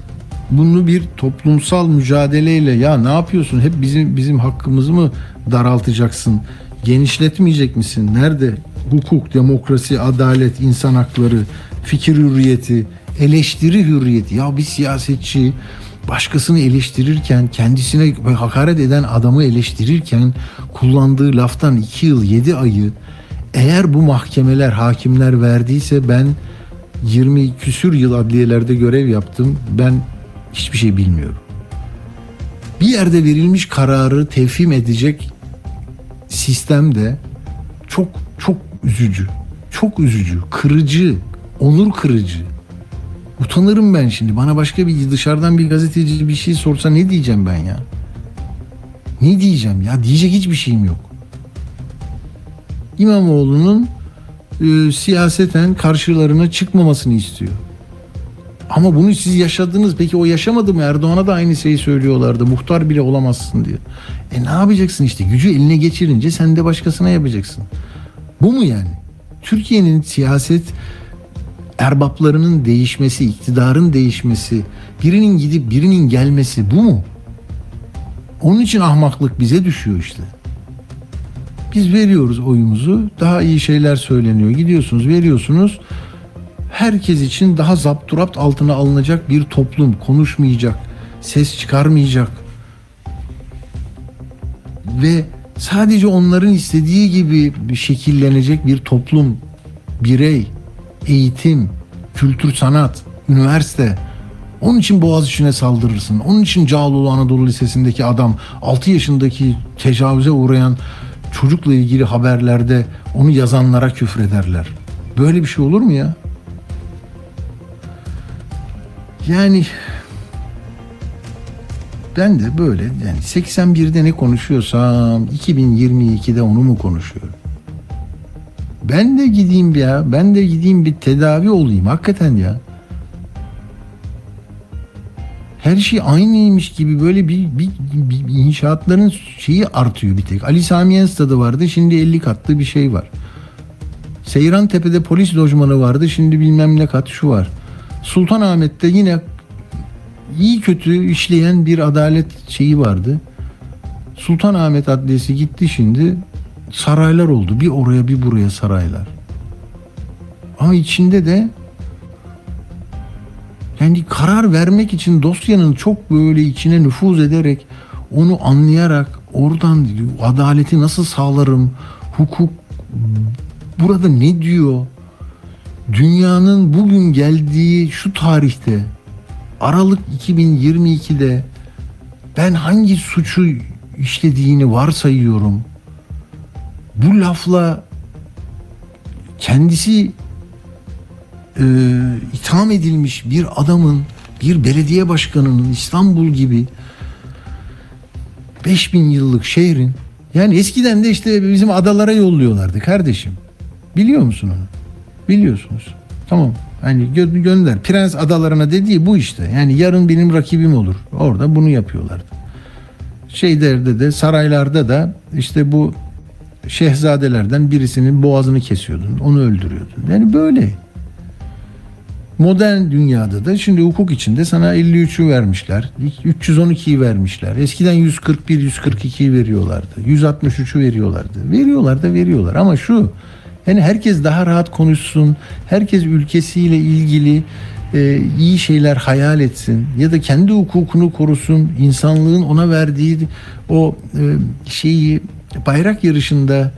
bunu bir toplumsal mücadeleyle ya ne yapıyorsun? Hep bizim bizim hakkımızı mı daraltacaksın? Genişletmeyecek misin? Nerede hukuk, demokrasi, adalet, insan hakları, fikir hürriyeti, eleştiri hürriyeti? Ya bir siyasetçi başkasını eleştirirken, kendisine hakaret eden adamı eleştirirken kullandığı laftan 2 yıl 7 ayı eğer bu mahkemeler, hakimler verdiyse ben 20 küsür yıl adliyelerde görev yaptım. Ben hiçbir şey bilmiyorum. Bir yerde verilmiş kararı tevhim edecek sistem de çok çok üzücü. Çok üzücü, kırıcı, onur kırıcı. Utanırım ben şimdi. Bana başka bir dışarıdan bir gazeteci bir şey sorsa ne diyeceğim ben ya? Ne diyeceğim ya? Diyecek hiçbir şeyim yok. İmamoğlu'nun e, siyaseten karşılarına çıkmamasını istiyor. Ama bunu siz yaşadınız. Peki o yaşamadı mı? Erdoğan'a da aynı şeyi söylüyorlardı. Muhtar bile olamazsın diye. E ne yapacaksın işte? Gücü eline geçirince sen de başkasına yapacaksın. Bu mu yani? Türkiye'nin siyaset erbaplarının değişmesi, iktidarın değişmesi, birinin gidip birinin gelmesi bu mu? Onun için ahmaklık bize düşüyor işte. Biz veriyoruz oyumuzu. Daha iyi şeyler söyleniyor. Gidiyorsunuz, veriyorsunuz. Herkes için daha zapturapt altına alınacak bir toplum. Konuşmayacak, ses çıkarmayacak. Ve sadece onların istediği gibi şekillenecek bir toplum, birey, eğitim, kültür, sanat, üniversite. Onun için Boğaziçi'ne saldırırsın. Onun için Cağaloğlu Anadolu Lisesi'ndeki adam 6 yaşındaki tecavüze uğrayan çocukla ilgili haberlerde onu yazanlara küfrederler. Böyle bir şey olur mu ya? Yani ben de böyle yani 81'de ne konuşuyorsam 2022'de onu mu konuşuyorum? Ben de gideyim ya. Ben de gideyim bir tedavi olayım hakikaten ya. Her şey aynıymış gibi böyle bir, bir, bir- bir inşaatların şeyi artıyor bir tek. Ali Sami stadı vardı şimdi 50 katlı bir şey var. Seyran Tepe'de polis lojmanı vardı şimdi bilmem ne kat şu var. Sultanahmet'te yine iyi kötü işleyen bir adalet şeyi vardı. Sultanahmet Adliyesi gitti şimdi saraylar oldu. Bir oraya bir buraya saraylar. Ama içinde de yani karar vermek için dosyanın çok böyle içine nüfuz ederek onu anlayarak oradan adaleti nasıl sağlarım, hukuk burada ne diyor? Dünyanın bugün geldiği şu tarihte Aralık 2022'de ben hangi suçu işlediğini varsayıyorum. Bu lafla kendisi e, itham edilmiş bir adamın, bir belediye başkanının İstanbul gibi 5000 yıllık şehrin yani eskiden de işte bizim adalara yolluyorlardı kardeşim. Biliyor musun onu? Biliyorsunuz. Tamam. Hani gö- gönder. Prens adalarına dediği bu işte. Yani yarın benim rakibim olur. Orada bunu yapıyorlardı. Şeylerde de saraylarda da işte bu şehzadelerden birisinin boğazını kesiyordun. Onu öldürüyordun. Yani böyle. Modern dünyada da şimdi hukuk içinde sana 53'ü vermişler. 312'yi vermişler. Eskiden 141, 142'yi veriyorlardı. 163'ü veriyorlardı. Veriyorlar da veriyorlar. Ama şu yani herkes daha rahat konuşsun. Herkes ülkesiyle ilgili e, iyi şeyler hayal etsin. Ya da kendi hukukunu korusun. İnsanlığın ona verdiği o e, şeyi bayrak yarışında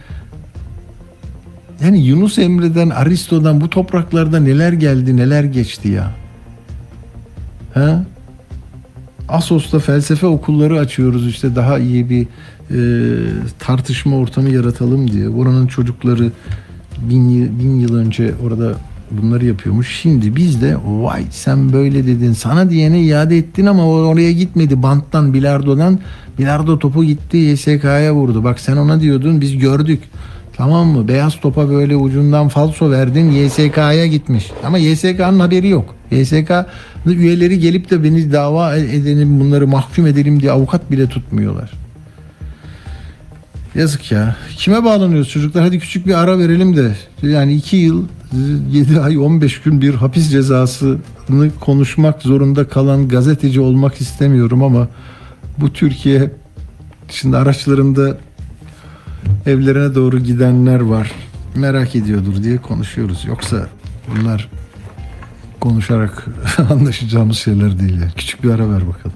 yani Yunus Emre'den, Aristo'dan bu topraklarda neler geldi, neler geçti ya. Ha? Asos'ta felsefe okulları açıyoruz işte daha iyi bir e, tartışma ortamı yaratalım diye. Oranın çocukları bin, bin yıl önce orada bunları yapıyormuş. Şimdi biz de vay sen böyle dedin sana diyene iade ettin ama oraya gitmedi banttan bilardodan bilardo topu gitti YSK'ya vurdu. Bak sen ona diyordun biz gördük. Tamam mı? Beyaz topa böyle ucundan falso verdin YSK'ya gitmiş. Ama YSK'nın haberi yok. YSK üyeleri gelip de beni dava edelim bunları mahkum edelim diye avukat bile tutmuyorlar. Yazık ya. Kime bağlanıyoruz çocuklar? Hadi küçük bir ara verelim de. Yani iki yıl 7 ay 15 gün bir hapis cezasını konuşmak zorunda kalan gazeteci olmak istemiyorum ama bu Türkiye şimdi araçlarında evlerine doğru gidenler var. Merak ediyordur diye konuşuyoruz. Yoksa bunlar konuşarak anlaşacağımız şeyler değil. Küçük bir ara ver bakalım.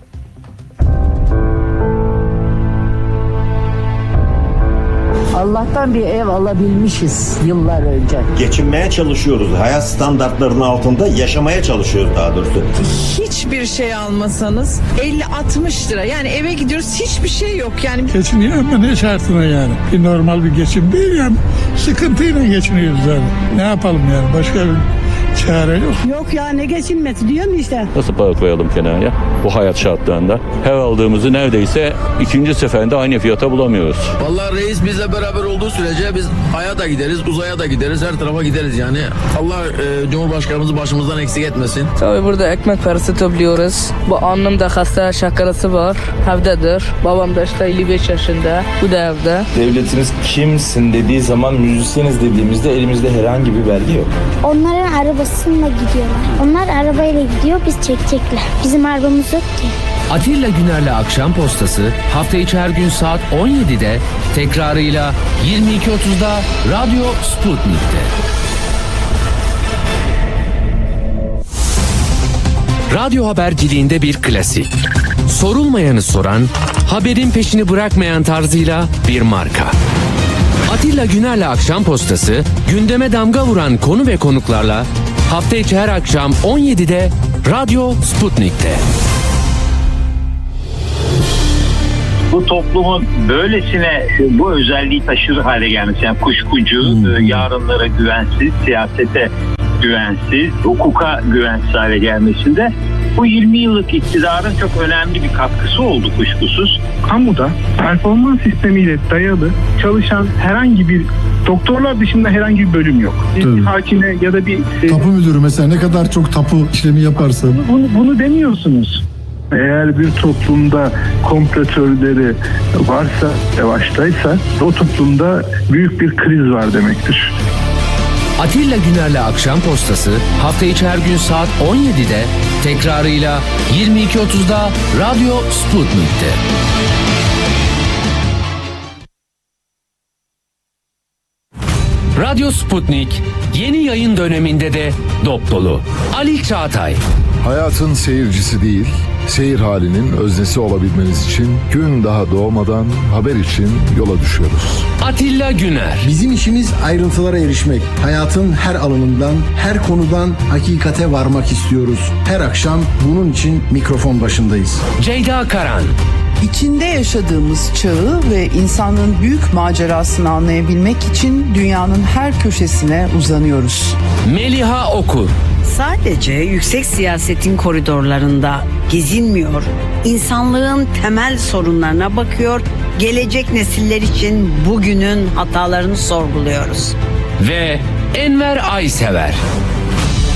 Allah'tan bir ev alabilmişiz yıllar önce. Geçinmeye çalışıyoruz. Hayat standartlarının altında yaşamaya çalışıyoruz daha doğrusu. Hiçbir şey almasanız 50-60 lira. Yani eve gidiyoruz hiçbir şey yok. Yani Geçiniyor ama ne şartına yani? Bir normal bir geçim değil yani. Sıkıntıyla geçiniyoruz yani. Ne yapalım yani? Başka bir çare yok. Yok ya ne geçinmesi diyorum işte. Nasıl para koyalım kenara bu hayat şartlarında? Her aldığımızı neredeyse ikinci seferinde aynı fiyata bulamıyoruz. Vallahi reis bizle beraber olduğu sürece biz aya da gideriz, uzaya da gideriz, her tarafa gideriz yani. Allah e, Cumhurbaşkanımızı başımızdan eksik etmesin. Tabii burada ekmek parası topluyoruz. Bu annem de hasta şakarası var. Evdedir. Babam da işte 55 yaşında. Bu da evde. Devletiniz kimsin dediği zaman müzisyeniz dediğimizde elimizde herhangi bir belge yok. Onların arabasıyla gidiyorlar. Onlar arabayla gidiyor, biz çekecekler. Bizim arabamız yok ki. Atilla Güner'le Akşam Postası hafta içi her gün saat 17'de tekrarıyla 22.30'da Radyo Sputnik'te. Radyo haberciliğinde bir klasik. Sorulmayanı soran, haberin peşini bırakmayan tarzıyla bir marka. Atilla Güner'le Akşam Postası gündeme damga vuran konu ve konuklarla hafta içi her akşam 17'de Radyo Sputnik'te. bu toplumun böylesine bu özelliği taşır hale gelmesi yani kuşkucu, e, yarınlara güvensiz, siyasete güvensiz, hukuka güvensiz hale gelmesinde bu 20 yıllık iktidarın çok önemli bir katkısı oldu kuşkusuz. Kamuda performans sistemiyle dayalı çalışan herhangi bir doktorlar dışında herhangi bir bölüm yok. Bir Tabii. hakime ya da bir e, Tapu müdürü mesela ne kadar çok tapu işlemi yaparsa bunu, bunu demiyorsunuz. Eğer bir toplumda komplo teorileri varsa, yavaştaysa o toplumda büyük bir kriz var demektir. Atilla Güner'le Akşam Postası hafta içi her gün saat 17'de tekrarıyla 22.30'da Radyo Sputnik'te. Radyo Sputnik yeni yayın döneminde de dop dolu. Ali Çağatay. Hayatın seyircisi değil, seyir halinin öznesi olabilmeniz için gün daha doğmadan haber için yola düşüyoruz. Atilla Güner. Bizim işimiz ayrıntılara erişmek. Hayatın her alanından, her konudan hakikate varmak istiyoruz. Her akşam bunun için mikrofon başındayız. Ceyda Karan. İçinde yaşadığımız çağı ve insanlığın büyük macerasını anlayabilmek için dünyanın her köşesine uzanıyoruz. Meliha Okur. Sadece yüksek siyasetin koridorlarında gezinmiyor, insanlığın temel sorunlarına bakıyor, gelecek nesiller için bugünün hatalarını sorguluyoruz. Ve Enver Aysever.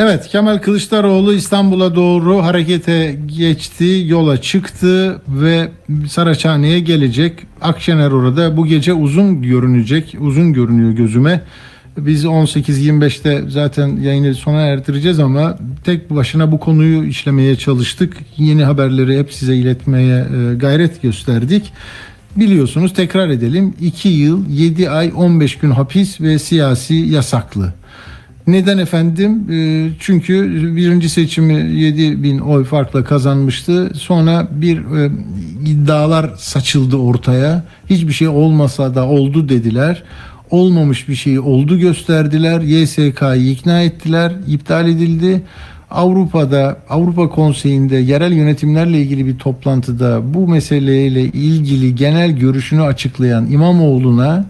Evet Kemal Kılıçdaroğlu İstanbul'a doğru harekete geçti, yola çıktı ve Saraçhane'ye gelecek. Akşener orada bu gece uzun görünecek, uzun görünüyor gözüme. Biz 18-25'te zaten yayını sona erdireceğiz ama tek başına bu konuyu işlemeye çalıştık. Yeni haberleri hep size iletmeye e, gayret gösterdik. Biliyorsunuz tekrar edelim 2 yıl 7 ay 15 gün hapis ve siyasi yasaklı. Neden efendim? Ee, Çünkü birinci seçimi 7 bin oy farkla kazanmıştı. Sonra bir e, iddialar saçıldı ortaya. Hiçbir şey olmasa da oldu dediler. Olmamış bir şey oldu gösterdiler. YSK'yı ikna ettiler. iptal edildi. Avrupa'da Avrupa Konseyi'nde yerel yönetimlerle ilgili bir toplantıda bu meseleyle ilgili genel görüşünü açıklayan İmamoğlu'na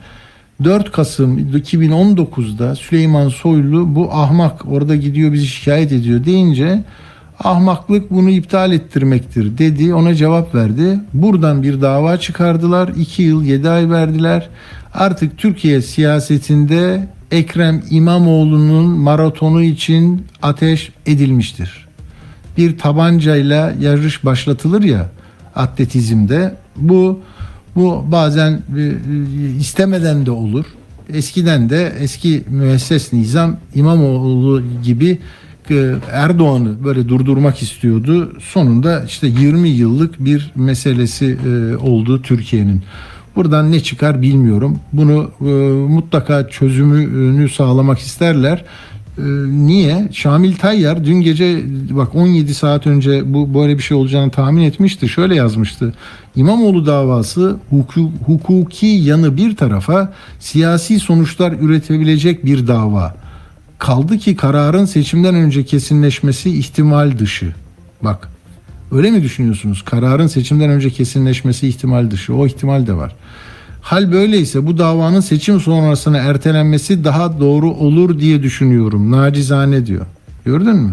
4 Kasım 2019'da Süleyman Soylu bu ahmak orada gidiyor bizi şikayet ediyor deyince Ahmaklık bunu iptal ettirmektir dedi. Ona cevap verdi. Buradan bir dava çıkardılar. 2 yıl 7 ay verdiler. Artık Türkiye siyasetinde Ekrem İmamoğlu'nun maratonu için ateş edilmiştir. Bir tabancayla yarış başlatılır ya atletizmde. Bu bu bazen istemeden de olur. Eskiden de eski müesses nizam İmamoğlu gibi e, Erdoğan'ı böyle durdurmak istiyordu. Sonunda işte 20 yıllık bir meselesi e, oldu Türkiye'nin. Buradan ne çıkar bilmiyorum. Bunu e, mutlaka çözümünü sağlamak isterler. E, niye? Şamil Tayyar dün gece bak 17 saat önce bu böyle bir şey olacağını tahmin etmişti. Şöyle yazmıştı. İmamoğlu davası huku- hukuki yanı bir tarafa siyasi sonuçlar üretebilecek bir dava. Kaldı ki kararın seçimden önce kesinleşmesi ihtimal dışı. Bak öyle mi düşünüyorsunuz? Kararın seçimden önce kesinleşmesi ihtimal dışı. O ihtimal de var. Hal böyleyse bu davanın seçim sonrasına ertelenmesi daha doğru olur diye düşünüyorum. Nacizane diyor. Gördün mü?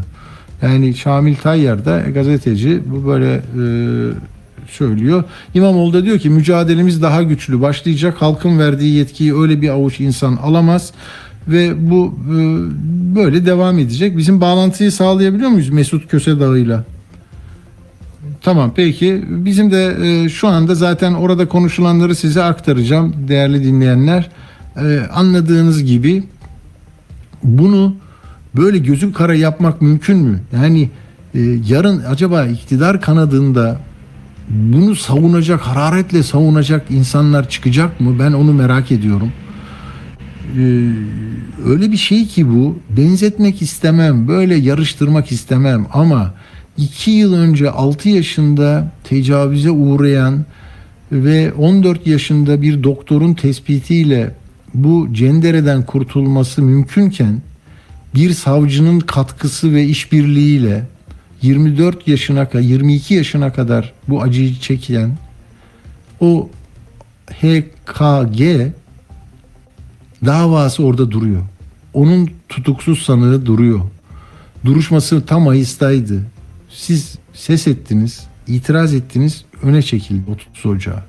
Yani Şamil Tayyar da gazeteci bu böyle e, söylüyor. İmamoğlu da diyor ki mücadelemiz daha güçlü başlayacak. Halkın verdiği yetkiyi öyle bir avuç insan alamaz ve bu e, böyle devam edecek. Bizim bağlantıyı sağlayabiliyor muyuz Mesut Kösedağı'yla? Tamam peki bizim de e, şu anda zaten orada konuşulanları size aktaracağım değerli dinleyenler. E, anladığınız gibi bunu böyle gözü kara yapmak mümkün mü? Yani e, yarın acaba iktidar kanadında bunu savunacak, hararetle savunacak insanlar çıkacak mı? Ben onu merak ediyorum. Ee, öyle bir şey ki bu benzetmek istemem böyle yarıştırmak istemem ama 2 yıl önce 6 yaşında tecavüze uğrayan ve 14 yaşında bir doktorun tespitiyle bu cendereden kurtulması mümkünken bir savcının katkısı ve işbirliğiyle 24 yaşına kadar 22 yaşına kadar bu acıyı çeken o HKG davası orada duruyor. Onun tutuksuz sanığı duruyor. Duruşması tam Mayıs'taydı. Siz ses ettiniz, itiraz ettiniz, öne çekildi 30 Ocağı.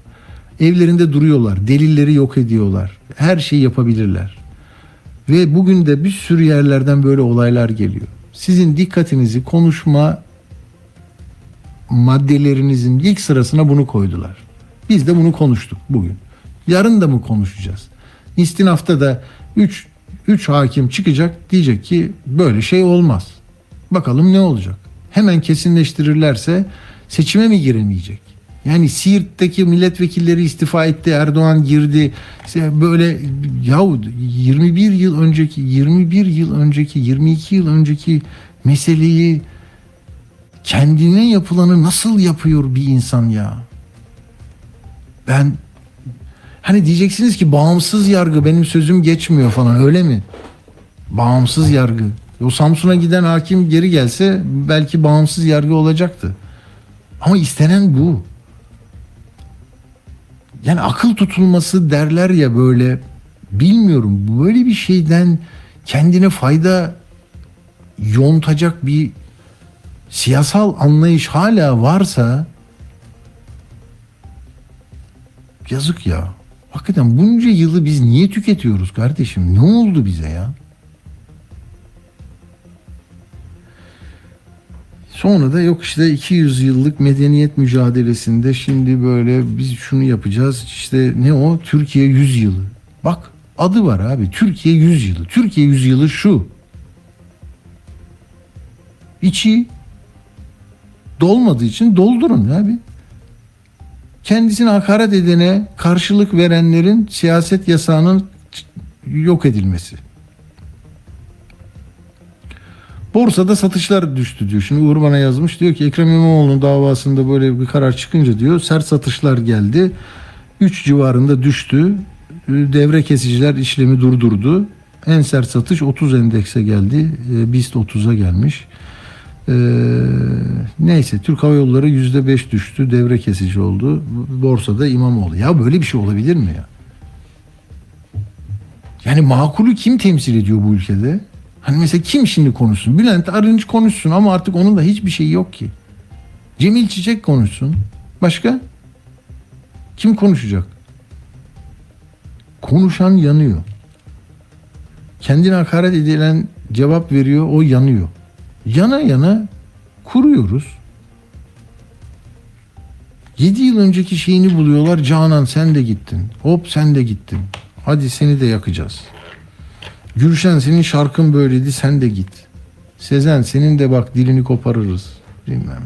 Evlerinde duruyorlar, delilleri yok ediyorlar. Her şeyi yapabilirler. Ve bugün de bir sürü yerlerden böyle olaylar geliyor. Sizin dikkatinizi konuşma maddelerinizin ilk sırasına bunu koydular. Biz de bunu konuştuk bugün. Yarın da mı konuşacağız? İstinafta da 3 3 hakim çıkacak diyecek ki böyle şey olmaz. Bakalım ne olacak? Hemen kesinleştirirlerse seçime mi giremeyecek? Yani Siirt'teki milletvekilleri istifa etti, Erdoğan girdi. Böyle yahu 21 yıl önceki, 21 yıl önceki, 22 yıl önceki meseleyi kendine yapılanı nasıl yapıyor bir insan ya? Ben Hani diyeceksiniz ki bağımsız yargı benim sözüm geçmiyor falan öyle mi? Bağımsız yargı. O Samsun'a giden hakim geri gelse belki bağımsız yargı olacaktı. Ama istenen bu. Yani akıl tutulması derler ya böyle bilmiyorum böyle bir şeyden kendine fayda yontacak bir siyasal anlayış hala varsa yazık ya. Hakikaten bunca yılı biz niye tüketiyoruz kardeşim? Ne oldu bize ya? Sonra da yok işte 200 yıllık medeniyet mücadelesinde şimdi böyle biz şunu yapacağız. İşte ne o? Türkiye 100 yılı. Bak adı var abi. Türkiye 100 yılı. Türkiye 100 yılı şu. İçi dolmadığı için doldurun abi kendisine hakaret edene karşılık verenlerin siyaset yasağının yok edilmesi. Borsada satışlar düştü diyor. Şimdi Uğur bana yazmış diyor ki Ekrem İmamoğlu'nun davasında böyle bir karar çıkınca diyor sert satışlar geldi. 3 civarında düştü. Devre kesiciler işlemi durdurdu. En sert satış 30 endekse geldi. BIST 30'a gelmiş. Ee, neyse Türk Hava Yolları yüzde beş düştü devre kesici oldu borsada İmamoğlu ya böyle bir şey olabilir mi ya yani makulü kim temsil ediyor bu ülkede Hani mesela kim şimdi konuşsun? Bülent Arınç konuşsun ama artık onun da hiçbir şeyi yok ki. Cemil Çiçek konuşsun. Başka? Kim konuşacak? Konuşan yanıyor. Kendine hakaret edilen cevap veriyor, o yanıyor. Yana yana kuruyoruz. 7 yıl önceki şeyini buluyorlar. Canan sen de gittin. Hop sen de gittin. Hadi seni de yakacağız. Gülşen senin şarkın böyleydi sen de git. Sezen senin de bak dilini koparırız. Bilmem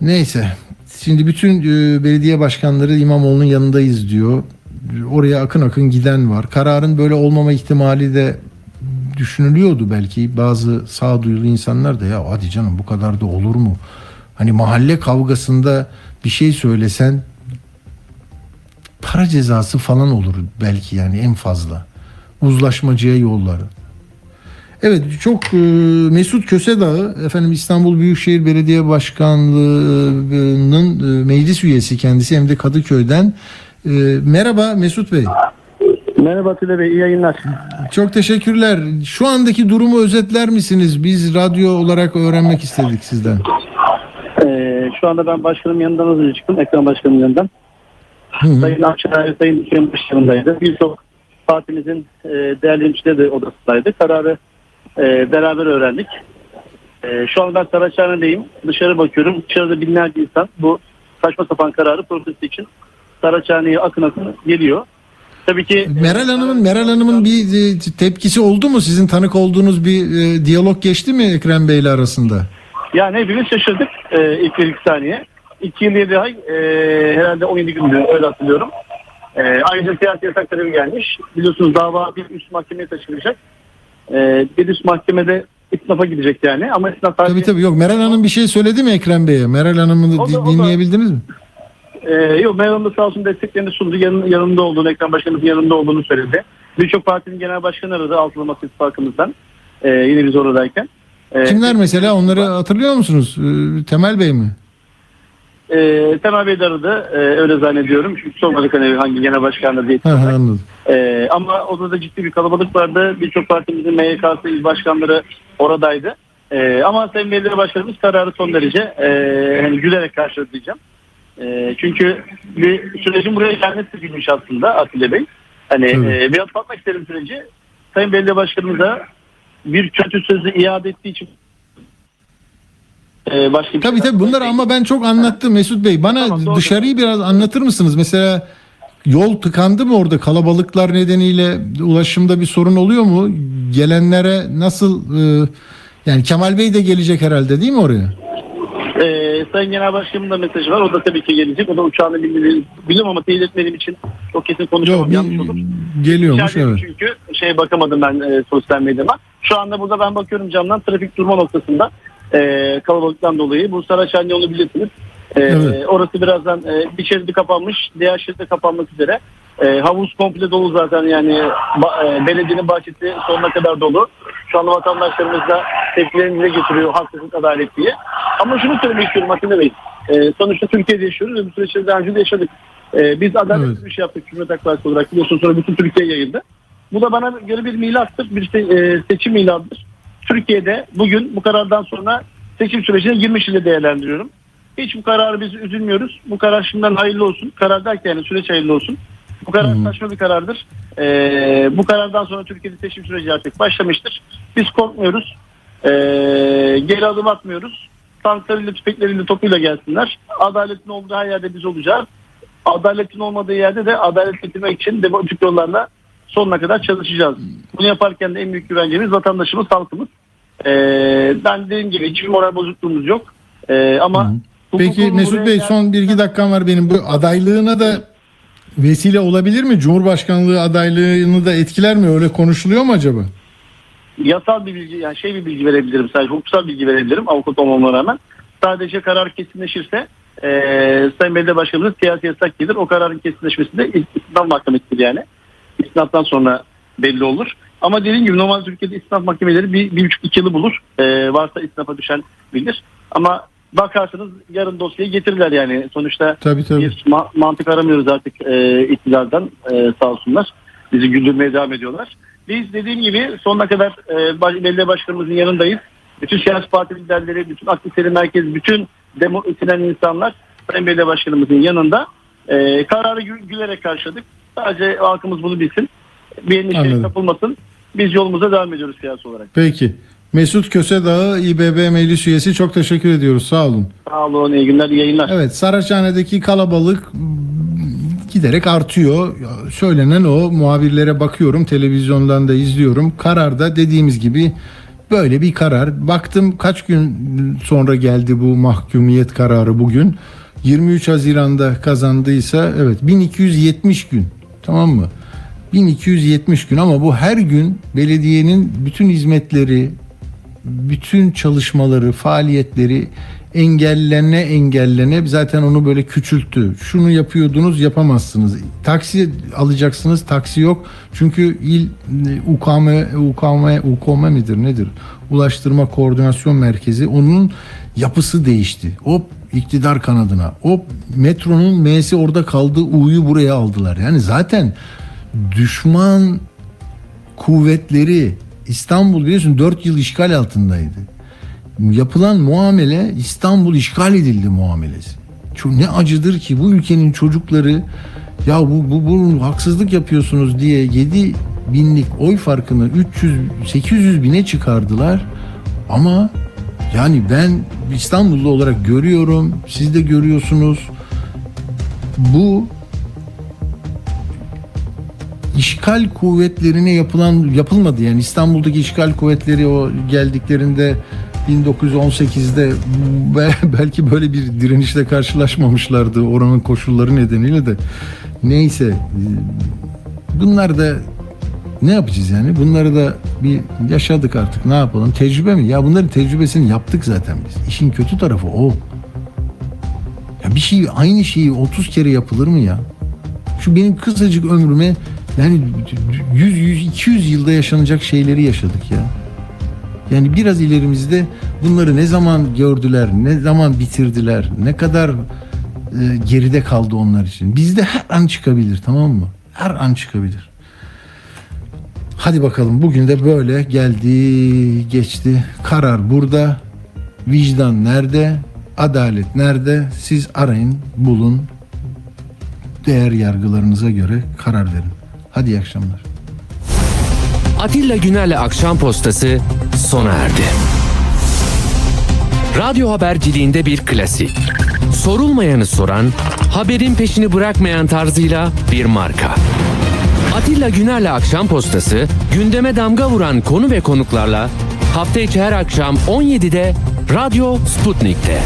ne. Neyse. Şimdi bütün e, belediye başkanları İmamoğlu'nun yanındayız diyor. Oraya akın akın giden var. Kararın böyle olmama ihtimali de düşünülüyordu belki. Bazı sağduyulu insanlar da ya hadi canım bu kadar da olur mu? Hani mahalle kavgasında bir şey söylesen para cezası falan olur belki yani en fazla. Uzlaşmacıya yolları. Evet çok e, Mesut Kösedağı efendim İstanbul Büyükşehir Belediye Başkanlığı'nın e, meclis üyesi kendisi hem de Kadıköy'den. E, merhaba Mesut Bey. Merhaba Atilla Bey, iyi yayınlar. Çok teşekkürler. Şu andaki durumu özetler misiniz? Biz radyo olarak öğrenmek istedik sizden. Ee, şu anda ben başkanım yanından az önce çıktım, ekran başkanının yanından. Sayın Akçay, Sayın Hüseyin başkanındaydı. Birçok partimizin e, değerli yöneticileri de odasındaydı. Kararı e, beraber öğrendik. E, şu anda ben Saraçhane'deyim. Dışarı bakıyorum. Dışarıda binlerce insan bu saçma sapan kararı protesto için Saraçhane'ye akın akın geliyor. Tabii ki Meral Hanım'ın Meral Hanım'ın bir e, tepkisi oldu mu? Sizin tanık olduğunuz bir e, diyalog geçti mi Ekrem Bey'le arasında? Yani hepimiz şaşırdık e, ilk bir iki saniye. İki yıl yedi ay e, herhalde 17 gündü öyle hatırlıyorum. E, ayrıca siyasi yasak talebi gelmiş. Biliyorsunuz dava bir üst mahkemeye taşınacak. E, bir üst mahkemede İsnaf'a gidecek yani. Ama İsnaf Tabii tabii yok Meral Hanım bir şey söyledi mi Ekrem Bey'e? Meral Hanım'ı da O da- di- o da- dinleyebildiniz mi? e, yok Meral Hanım da sağ olsun desteklerini sundu. Yanı, yanında olduğunu, ekran başkanımızın yanında olduğunu söyledi. Birçok partinin genel başkanı aradı Altılı Masa İttifakımızdan. E, yine biz oradayken. E, Kimler mesela onları hatırlıyor musunuz? E, Temel Bey mi? E, Temel Bey de aradı. E, öyle zannediyorum. Çünkü sormadık hani hangi genel başkanı diye. Ha, ha, anladım. Ee, ama odada ciddi bir kalabalık vardı. Birçok partimizin MYK'sı il başkanları oradaydı. Ee, ama Sayın Belediye Başkanımız kararı son derece e, hani gülerek karşıladı diyeceğim. E, çünkü bir sürecin buraya gelmesi gülmüş aslında Atilla Bey. Hani e, bir atlatmak isterim süreci. Sayın Belediye Başkanımız da bir kötü sözü iade ettiği için e, başka bir Tabii tabii bunları ama ben çok anlattım Mesut Bey. Bana dışarıyı biraz anlatır mısınız? Mesela yol tıkandı mı orada? Kalabalıklar nedeniyle ulaşımda bir sorun oluyor mu? Gelenlere nasıl e, yani Kemal Bey de gelecek herhalde değil mi oraya? Ee, Sayın Genel Başkanımın da mesajı var. O da tabii ki gelecek. O da uçağını bilmiyorum, biliyorum ama teyit etmediğim için çok kesin konuşamam. Yanlış olur. Geliyormuş İçerideyim evet. Çünkü şey bakamadım ben e, sosyal medyama. Şu anda burada ben bakıyorum camdan trafik durma noktasında e, kalabalıktan dolayı. Bu Saraçhane yolu bilirsiniz. E, Evet. Orası birazdan e, bir şeridi kapanmış. Diğer şerit de kapanmak üzere. E, havuz komple dolu zaten yani ba- e, belediyenin bahçesi sonuna kadar dolu. Şu anda vatandaşlarımız da tepkilerini getiriyor haksızlık adalet diye. Ama şunu söylemek istiyorum Atilla Bey. E, sonuçta Türkiye'de yaşıyoruz ve bu süreçleri daha önce de yaşadık. E, biz adaletli bir şey yaptık Cumhuriyet Halk Partisi olarak biliyorsunuz sonra bütün Türkiye yayıldı. Bu da bana göre bir milattır, bir se- e, seçim miladıdır. Türkiye'de bugün bu karardan sonra seçim sürecine girmiş ile değerlendiriyorum. Hiç bu kararı biz üzülmüyoruz. Bu karar şimdiden hayırlı olsun. Karar derken yani süreç hayırlı olsun. Bu karar saçma bir karardır. Ee, bu karardan sonra Türkiye'de seçim süreci artık başlamıştır. Biz korkmuyoruz. Ee, geri adım atmıyoruz. Tanklarıyla, tüfekleriyle, topuyla gelsinler. Adaletin olduğu her yerde biz olacağız. Adaletin olmadığı yerde de adalet getirmek için demokratik yollarla sonuna kadar çalışacağız. Bunu yaparken de en büyük güvencemiz vatandaşımız, halkımız. Ee, ben dediğim gibi hiçbir moral bozukluğumuz yok. Ee, ama Peki hukukun Mesut Bey son bir iki dakikam var benim. Bu adaylığına da vesile olabilir mi? Cumhurbaşkanlığı adaylığını da etkiler mi? Öyle konuşuluyor mu acaba? yasal bir bilgi yani şey bir bilgi verebilirim sadece hukuksal bilgi verebilirim avukat olmama rağmen. Sadece karar kesinleşirse e, Sayın Belediye Başkanımız siyasi yasak gelir. O kararın kesinleşmesi de istinaf mahkemesidir yani. İstinaftan sonra belli olur. Ama dediğim gibi normal Türkiye'de istinaf mahkemeleri bir, bir buçuk iki yılı bulur. E, varsa istinafa düşen bilir. Ama bakarsanız yarın dosyayı getirirler yani. Sonuçta Tabii tabii. bir ma- mantık aramıyoruz artık e, iktidardan e, sağ olsunlar. Bizi güldürmeye devam ediyorlar. Biz dediğim gibi sonuna kadar e, belediye başkanımızın yanındayız. Bütün siyasi parti liderleri, bütün aktivistleri merkez, bütün demokrasilen insanlar Sayın Belediye Başkanımızın yanında. E, kararı gü- gülerek karşıladık. Sadece halkımız bunu bilsin. Bir endişeye kapılmasın. Biz yolumuza devam ediyoruz siyasi olarak. Peki. Mesut Kösedağı İBB Meclis Üyesi çok teşekkür ediyoruz. Sağ olun. Sağ olun, iyi günler, iyi yayınlar. Evet Saraçhane'deki kalabalık giderek artıyor. Söylenen o muhabirlere bakıyorum televizyondan da izliyorum. Kararda dediğimiz gibi böyle bir karar. Baktım kaç gün sonra geldi bu mahkumiyet kararı bugün. 23 Haziran'da kazandıysa evet 1270 gün tamam mı? 1270 gün ama bu her gün belediyenin bütün hizmetleri, bütün çalışmaları, faaliyetleri engellene engellene zaten onu böyle küçülttü. Şunu yapıyordunuz yapamazsınız. Taksi alacaksınız taksi yok. Çünkü il UKM UKM UKM midir nedir? Ulaştırma Koordinasyon Merkezi onun yapısı değişti. Hop iktidar kanadına. Hop metronun M'si orada kaldı. U'yu buraya aldılar. Yani zaten düşman kuvvetleri İstanbul biliyorsun 4 yıl işgal altındaydı. Yapılan muamele İstanbul işgal edildi muamelesi. Çok ne acıdır ki bu ülkenin çocukları ya bu, bu, bu haksızlık yapıyorsunuz diye 7 binlik oy farkını 300 800 bine çıkardılar. Ama yani ben İstanbullu olarak görüyorum, siz de görüyorsunuz. Bu işgal kuvvetlerine yapılan yapılmadı. Yani İstanbul'daki işgal kuvvetleri o geldiklerinde 1918'de be- belki böyle bir direnişle karşılaşmamışlardı oranın koşulları nedeniyle de. Neyse bunlar da ne yapacağız yani? Bunları da bir yaşadık artık. Ne yapalım? Tecrübe mi? Ya bunların tecrübesini yaptık zaten biz. İşin kötü tarafı o. Ya bir şey aynı şeyi 30 kere yapılır mı ya? Şu benim kısacık ömrüme yani 100 100 200 yılda yaşanacak şeyleri yaşadık ya. Yani biraz ilerimizde bunları ne zaman gördüler, ne zaman bitirdiler, ne kadar e, geride kaldı onlar için. Bizde her an çıkabilir tamam mı? Her an çıkabilir. Hadi bakalım bugün de böyle geldi, geçti. Karar burada. Vicdan nerede? Adalet nerede? Siz arayın, bulun. Değer yargılarınıza göre karar verin. Hadi iyi akşamlar. Atilla Güner'le Akşam Postası sona erdi. Radyo haberciliğinde bir klasik. Sorulmayanı soran, haberin peşini bırakmayan tarzıyla bir marka. Atilla Güner'le Akşam Postası gündeme damga vuran konu ve konuklarla hafta içi her akşam 17'de Radyo Sputnik'te.